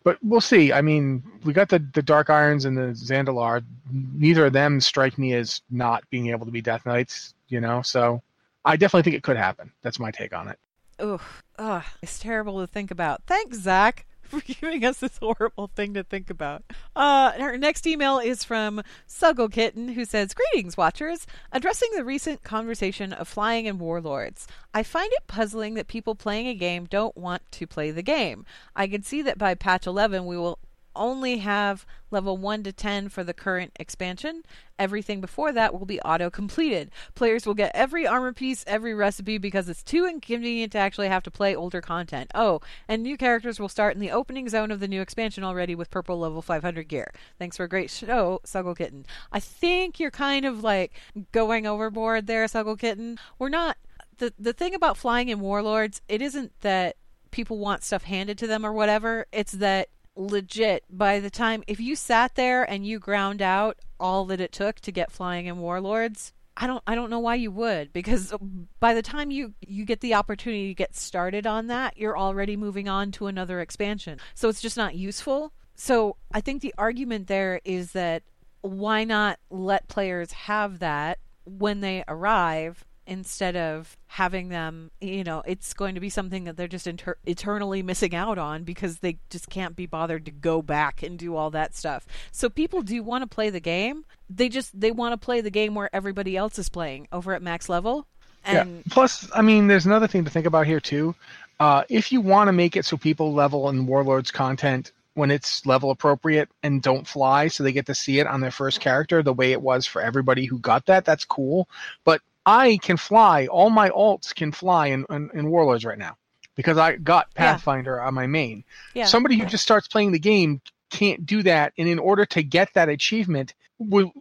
but we'll see. I mean, we got the the Dark Irons and the Zandalar. Neither of them strike me as not being able to be Death Knights. You know, so I definitely think it could happen. That's my take on it. Ugh, ugh, it's terrible to think about. Thanks, Zach, for giving us this horrible thing to think about. Uh, our next email is from Suggle Kitten, who says, "Greetings, watchers. Addressing the recent conversation of flying and warlords, I find it puzzling that people playing a game don't want to play the game. I can see that by patch 11 we will." Only have level 1 to 10 for the current expansion. Everything before that will be auto completed. Players will get every armor piece, every recipe because it's too inconvenient to actually have to play older content. Oh, and new characters will start in the opening zone of the new expansion already with purple level 500 gear. Thanks for a great show, Suggle Kitten. I think you're kind of like going overboard there, Suggle Kitten. We're not. The, the thing about flying in Warlords, it isn't that people want stuff handed to them or whatever. It's that legit by the time if you sat there and you ground out all that it took to get flying in Warlords, I don't I don't know why you would because by the time you you get the opportunity to get started on that, you're already moving on to another expansion. So it's just not useful. So I think the argument there is that why not let players have that when they arrive instead of having them, you know, it's going to be something that they're just inter- eternally missing out on because they just can't be bothered to go back and do all that stuff. So people do want to play the game. They just they want to play the game where everybody else is playing over at max level. And yeah. Plus, I mean, there's another thing to think about here too. Uh, if you want to make it so people level in Warlords content when it's level appropriate and don't fly so they get to see it on their first character the way it was for everybody who got that that's cool but I can fly. All my alts can fly in, in, in Warlords right now because I got Pathfinder yeah. on my main. Yeah. Somebody who just starts playing the game can't do that, and in order to get that achievement,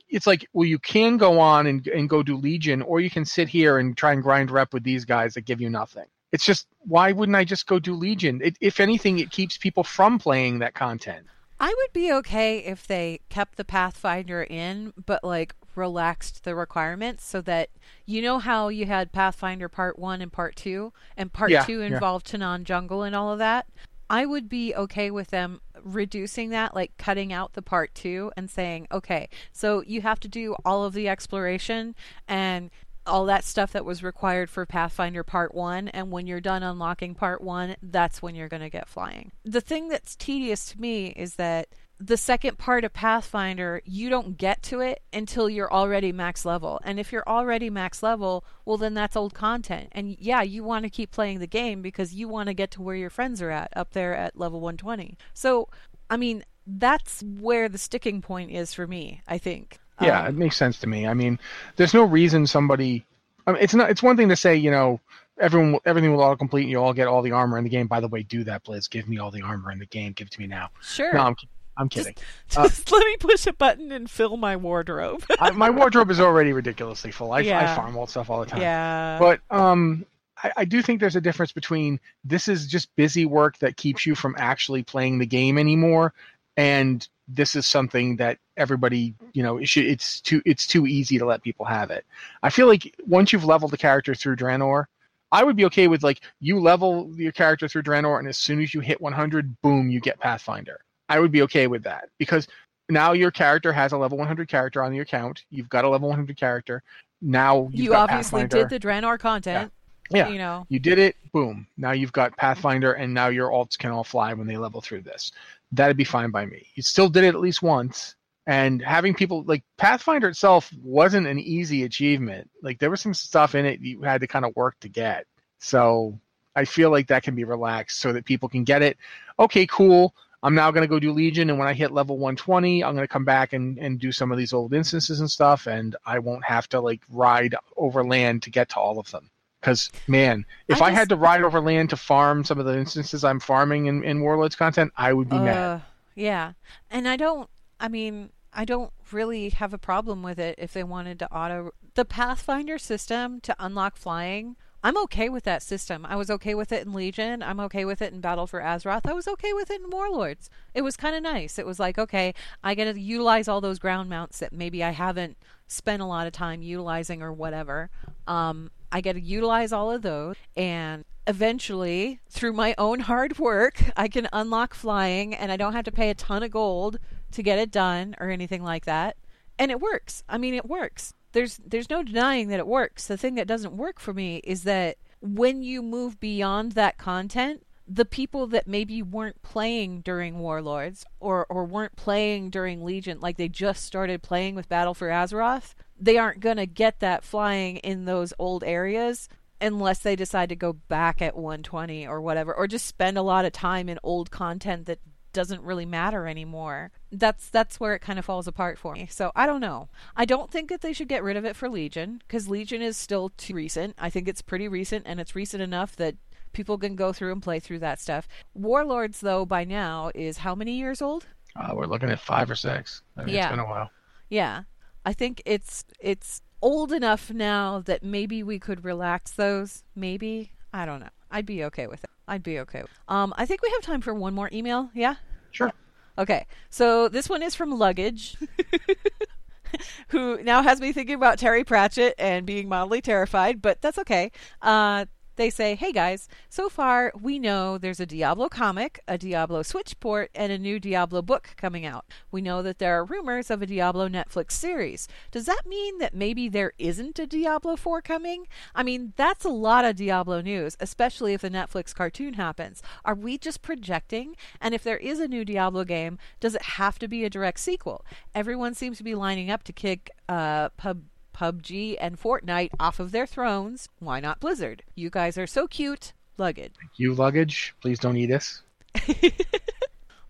it's like well, you can go on and and go do Legion, or you can sit here and try and grind rep with these guys that give you nothing. It's just why wouldn't I just go do Legion? It, if anything, it keeps people from playing that content. I would be okay if they kept the Pathfinder in, but like relaxed the requirements so that you know how you had Pathfinder Part 1 and Part 2, and Part yeah, 2 involved yeah. Tanaan Jungle and all of that. I would be okay with them reducing that, like cutting out the part two and saying, okay, so you have to do all of the exploration and all that stuff that was required for Pathfinder Part 1, and when you're done unlocking Part 1, that's when you're going to get flying. The thing that's tedious to me is that the second part of Pathfinder, you don't get to it until you're already max level. And if you're already max level, well, then that's old content. And yeah, you want to keep playing the game because you want to get to where your friends are at, up there at level 120. So, I mean, that's where the sticking point is for me, I think. Yeah, um, it makes sense to me. I mean, there's no reason somebody. I mean, it's not. It's one thing to say, you know, everyone, everything will auto complete, and you all get all the armor in the game. By the way, do that, Blizz. Give me all the armor in the game. Give it to me now. Sure. No, I'm, I'm kidding. Just, just uh, let me push a button and fill my wardrobe. I, my wardrobe is already ridiculously full. I, yeah. I farm old stuff all the time. Yeah. But um, I, I do think there's a difference between this is just busy work that keeps you from actually playing the game anymore, and this is something that everybody you know it should, it's too it's too easy to let people have it. I feel like once you've leveled the character through Draenor, I would be okay with like you level your character through Draenor, and as soon as you hit 100, boom, you get Pathfinder. I would be okay with that because now your character has a level 100 character on your account. You've got a level 100 character. Now you obviously Pathfinder. did the Draenor content. Yeah. yeah. You know. You did it. Boom. Now you've got Pathfinder, and now your alts can all fly when they level through this. That'd be fine by me. You still did it at least once. And having people like Pathfinder itself wasn't an easy achievement. Like there was some stuff in it you had to kind of work to get. So I feel like that can be relaxed so that people can get it. Okay, cool. I'm now going to go do Legion, and when I hit level 120, I'm going to come back and, and do some of these old instances and stuff, and I won't have to like ride over land to get to all of them. Because man, if I, just, I, had to ride over land to farm some of the instances I'm farming in, in Warlords content, I would be uh, mad. Yeah, and I don't. I mean, I don't really have a problem with it if they wanted to auto the Pathfinder system to unlock flying I'm okay with that system. I was okay with it in Legion. I'm okay with it in Battle for Azeroth. I was okay with it in Warlords. It was kind of nice. It was like, okay, I get to utilize all those ground mounts that maybe I haven't spent a lot of time utilizing or whatever. Um, I get to utilize all of those, and eventually, through my own hard work, I can unlock flying, and I don't have to pay a ton of gold to get it done or anything like that. And it works. I mean, it works there's there's no denying that it works. The thing that doesn't work for me is that when you move beyond that content, the people that maybe weren't playing during Warlords or or weren't playing during Legion, like they just started playing with Battle for Azeroth, they aren't gonna get that flying in those old areas unless they decide to go back at 120 or whatever, or just spend a lot of time in old content that doesn't really matter anymore. That's that's where it kind of falls apart for me. So I don't know. I don't think that they should get rid of it for Legion because Legion is still too recent. I think it's pretty recent and it's recent enough that people can go through and play through that stuff. Warlords though by now is how many years old? Uh, we're looking at 5 or 6. I mean, yeah. it's been a while. Yeah. I think it's it's old enough now that maybe we could relax those. Maybe. I don't know. I'd be okay with it. I'd be okay. Um, I think we have time for one more email. Yeah. Sure. Okay. So this one is from Luggage. who now has me thinking about Terry Pratchett and being mildly terrified, but that's okay. Uh, they say, hey guys, so far we know there's a Diablo comic, a Diablo Switch port, and a new Diablo book coming out. We know that there are rumors of a Diablo Netflix series. Does that mean that maybe there isn't a Diablo 4 coming? I mean, that's a lot of Diablo news, especially if the Netflix cartoon happens. Are we just projecting? And if there is a new Diablo game, does it have to be a direct sequel? Everyone seems to be lining up to kick uh, Pub. PUBG and Fortnite off of their thrones. Why not Blizzard? You guys are so cute. Luggage. You luggage, please don't eat us.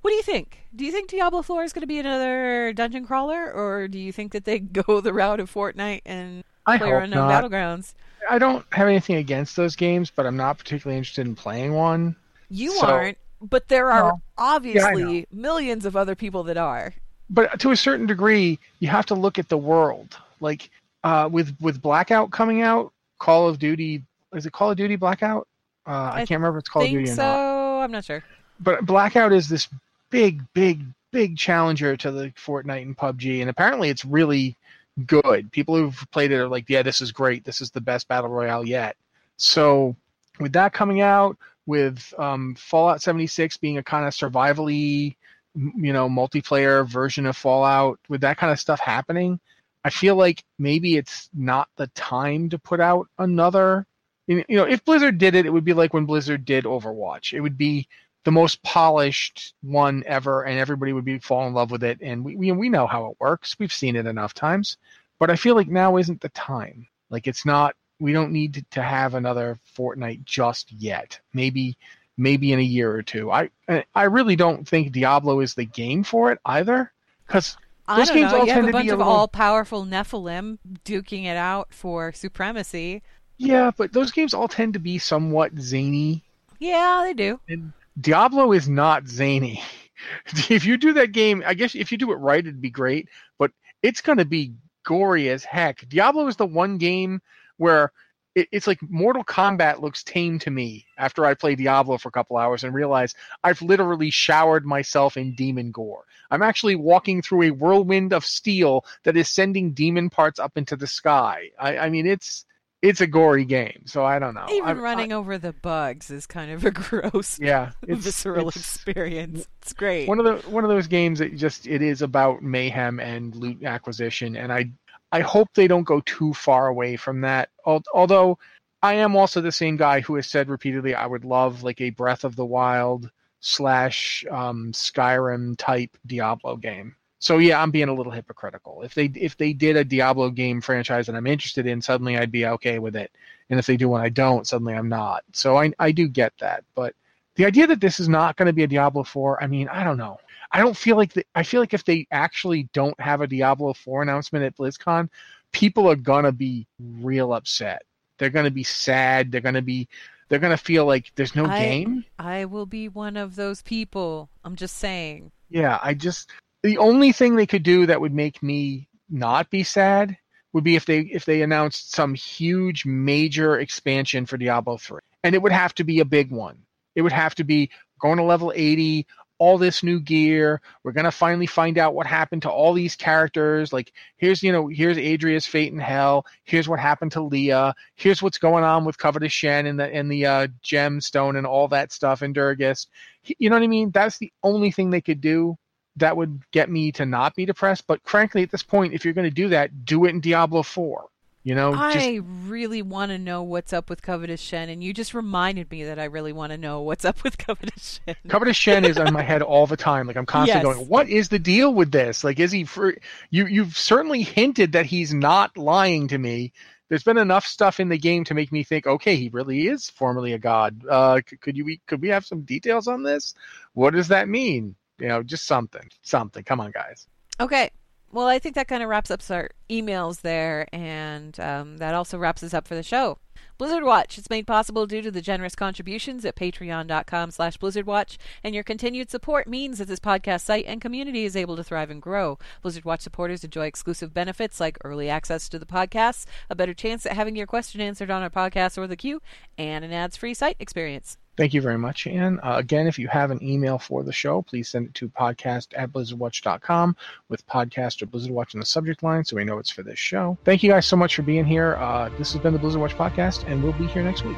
What do you think? Do you think Diablo 4 is going to be another dungeon crawler, or do you think that they go the route of Fortnite and I Player Unknown not. Battlegrounds? I don't have anything against those games, but I'm not particularly interested in playing one. You So- aren't, but there are No. obviously millions of other people that are. But to a certain degree, you have to look at the world. Like uh, with with Blackout coming out, Call of Duty is it Call of Duty Blackout? Uh, I, I can't remember if it's Call of Duty or so. not. I'm not sure. But Blackout is this big, big, big challenger to the Fortnite and PUBG, and apparently it's really good. People who've played it are like, yeah, this is great. This is the best battle royale yet. So with that coming out, with um, Fallout 76 being a kind of survivally, you know, multiplayer version of Fallout, with that kind of stuff happening, I feel like maybe it's not the time to put out another. You know, if Blizzard did it, it would be like when Blizzard did Overwatch. It would be the most polished one ever, and everybody would be fall in love with it. And we we, we know how it works. We've seen it enough times. But I feel like now isn't the time. Like it's not. We don't need to, have another Fortnite just yet. Maybe maybe in a year or two. I I really don't think Diablo is the game for it either. Because I Those don't games know. all You have tend a to be bunch of little- all-powerful Nephilim duking it out for supremacy. yeah, but those games all tend to be somewhat zany. Yeah, they do. And Diablo is not zany. if you do that game, I guess if you do it right, it'd be great. But it's going to be gory as heck. Diablo is the one game where it, it's like Mortal Kombat looks tame to me after I play Diablo for a couple hours and realize I've literally showered myself in demon gore. I'm actually walking through a whirlwind of steel that is sending demon parts up into the sky. I, I mean, it's it's a gory game, so I don't know. Even I- running over the bugs is kind of a gross, yeah, it's, visceral it's- experience. It's great. one of the one of those games that just it is about mayhem and loot acquisition and i i hope they don't go too far away from that. Although i am also the same guy who has said repeatedly i would love like a breath of the wild slash um, skyrim type diablo game. So yeah i'm being a little hypocritical. If they if they did a diablo game franchise that i'm interested in suddenly i'd be okay with it. And if they do one i don't suddenly i'm not. So i i do get that. But the idea that this is not going to be a Diablo 4, I mean, I don't know. I don't feel like the, I feel like if they actually don't have a Diablo 4 announcement at BlizzCon, people are going to be real upset. They're going to be sad. They're going to be they're to feel like there's no I- game. I will be one of those people. I'm just saying. Yeah, I just the only thing they could do that would make me not be sad would be if they if they announced some huge major expansion for Diablo 3. And it would have to be a big one. It would have to be going to level 80, all this new gear. We're to finally find out what happened to all these characters. Like here's, you know, here's Adria's fate in hell. Here's what happened to Leah. Here's what's going on with Covetous Shen and the and the uh, gemstone and all that stuff in Durgus. You know what I mean? That's the only thing they could do that would get me to not be depressed. But frankly, at this point, if you're going to do that, do it in Diablo 4. You know, just I really want to know what's up with Covetous Shen, and you just reminded me that I really want to know what's up with Covetous Shen. Covetous Shen is on my head all the time. Like I'm constantly Yes. going, "What is the deal with this? Like, is he for you? You've certainly hinted that he's not lying to me. There's been enough stuff in the game to make me think, okay, he really is formerly a god. Uh, could you could we have some details on this? What does that mean? You know, just something, something. Come on, guys. Okay. Well, I think that kind of wraps up our emails there, and um, that also wraps us up for the show. Blizzard Watch. is made possible due to the generous contributions at patreon.com slash blizzardwatch, and your continued support means that this podcast site and community is able to thrive and grow. Blizzard Watch supporters enjoy exclusive benefits like early access to the podcasts, a better chance at having your question answered on our podcast or the queue, and an ads-free site experience. Thank you very much, Anne. Uh, again, if you have an email for the show, please send it to podcast at blizzardwatch.com with podcast or Blizzard Watch in the subject line so we know it's for this show. Thank you guys so much for being here. Uh, this has been the Blizzard Watch podcast, and we'll be here next week.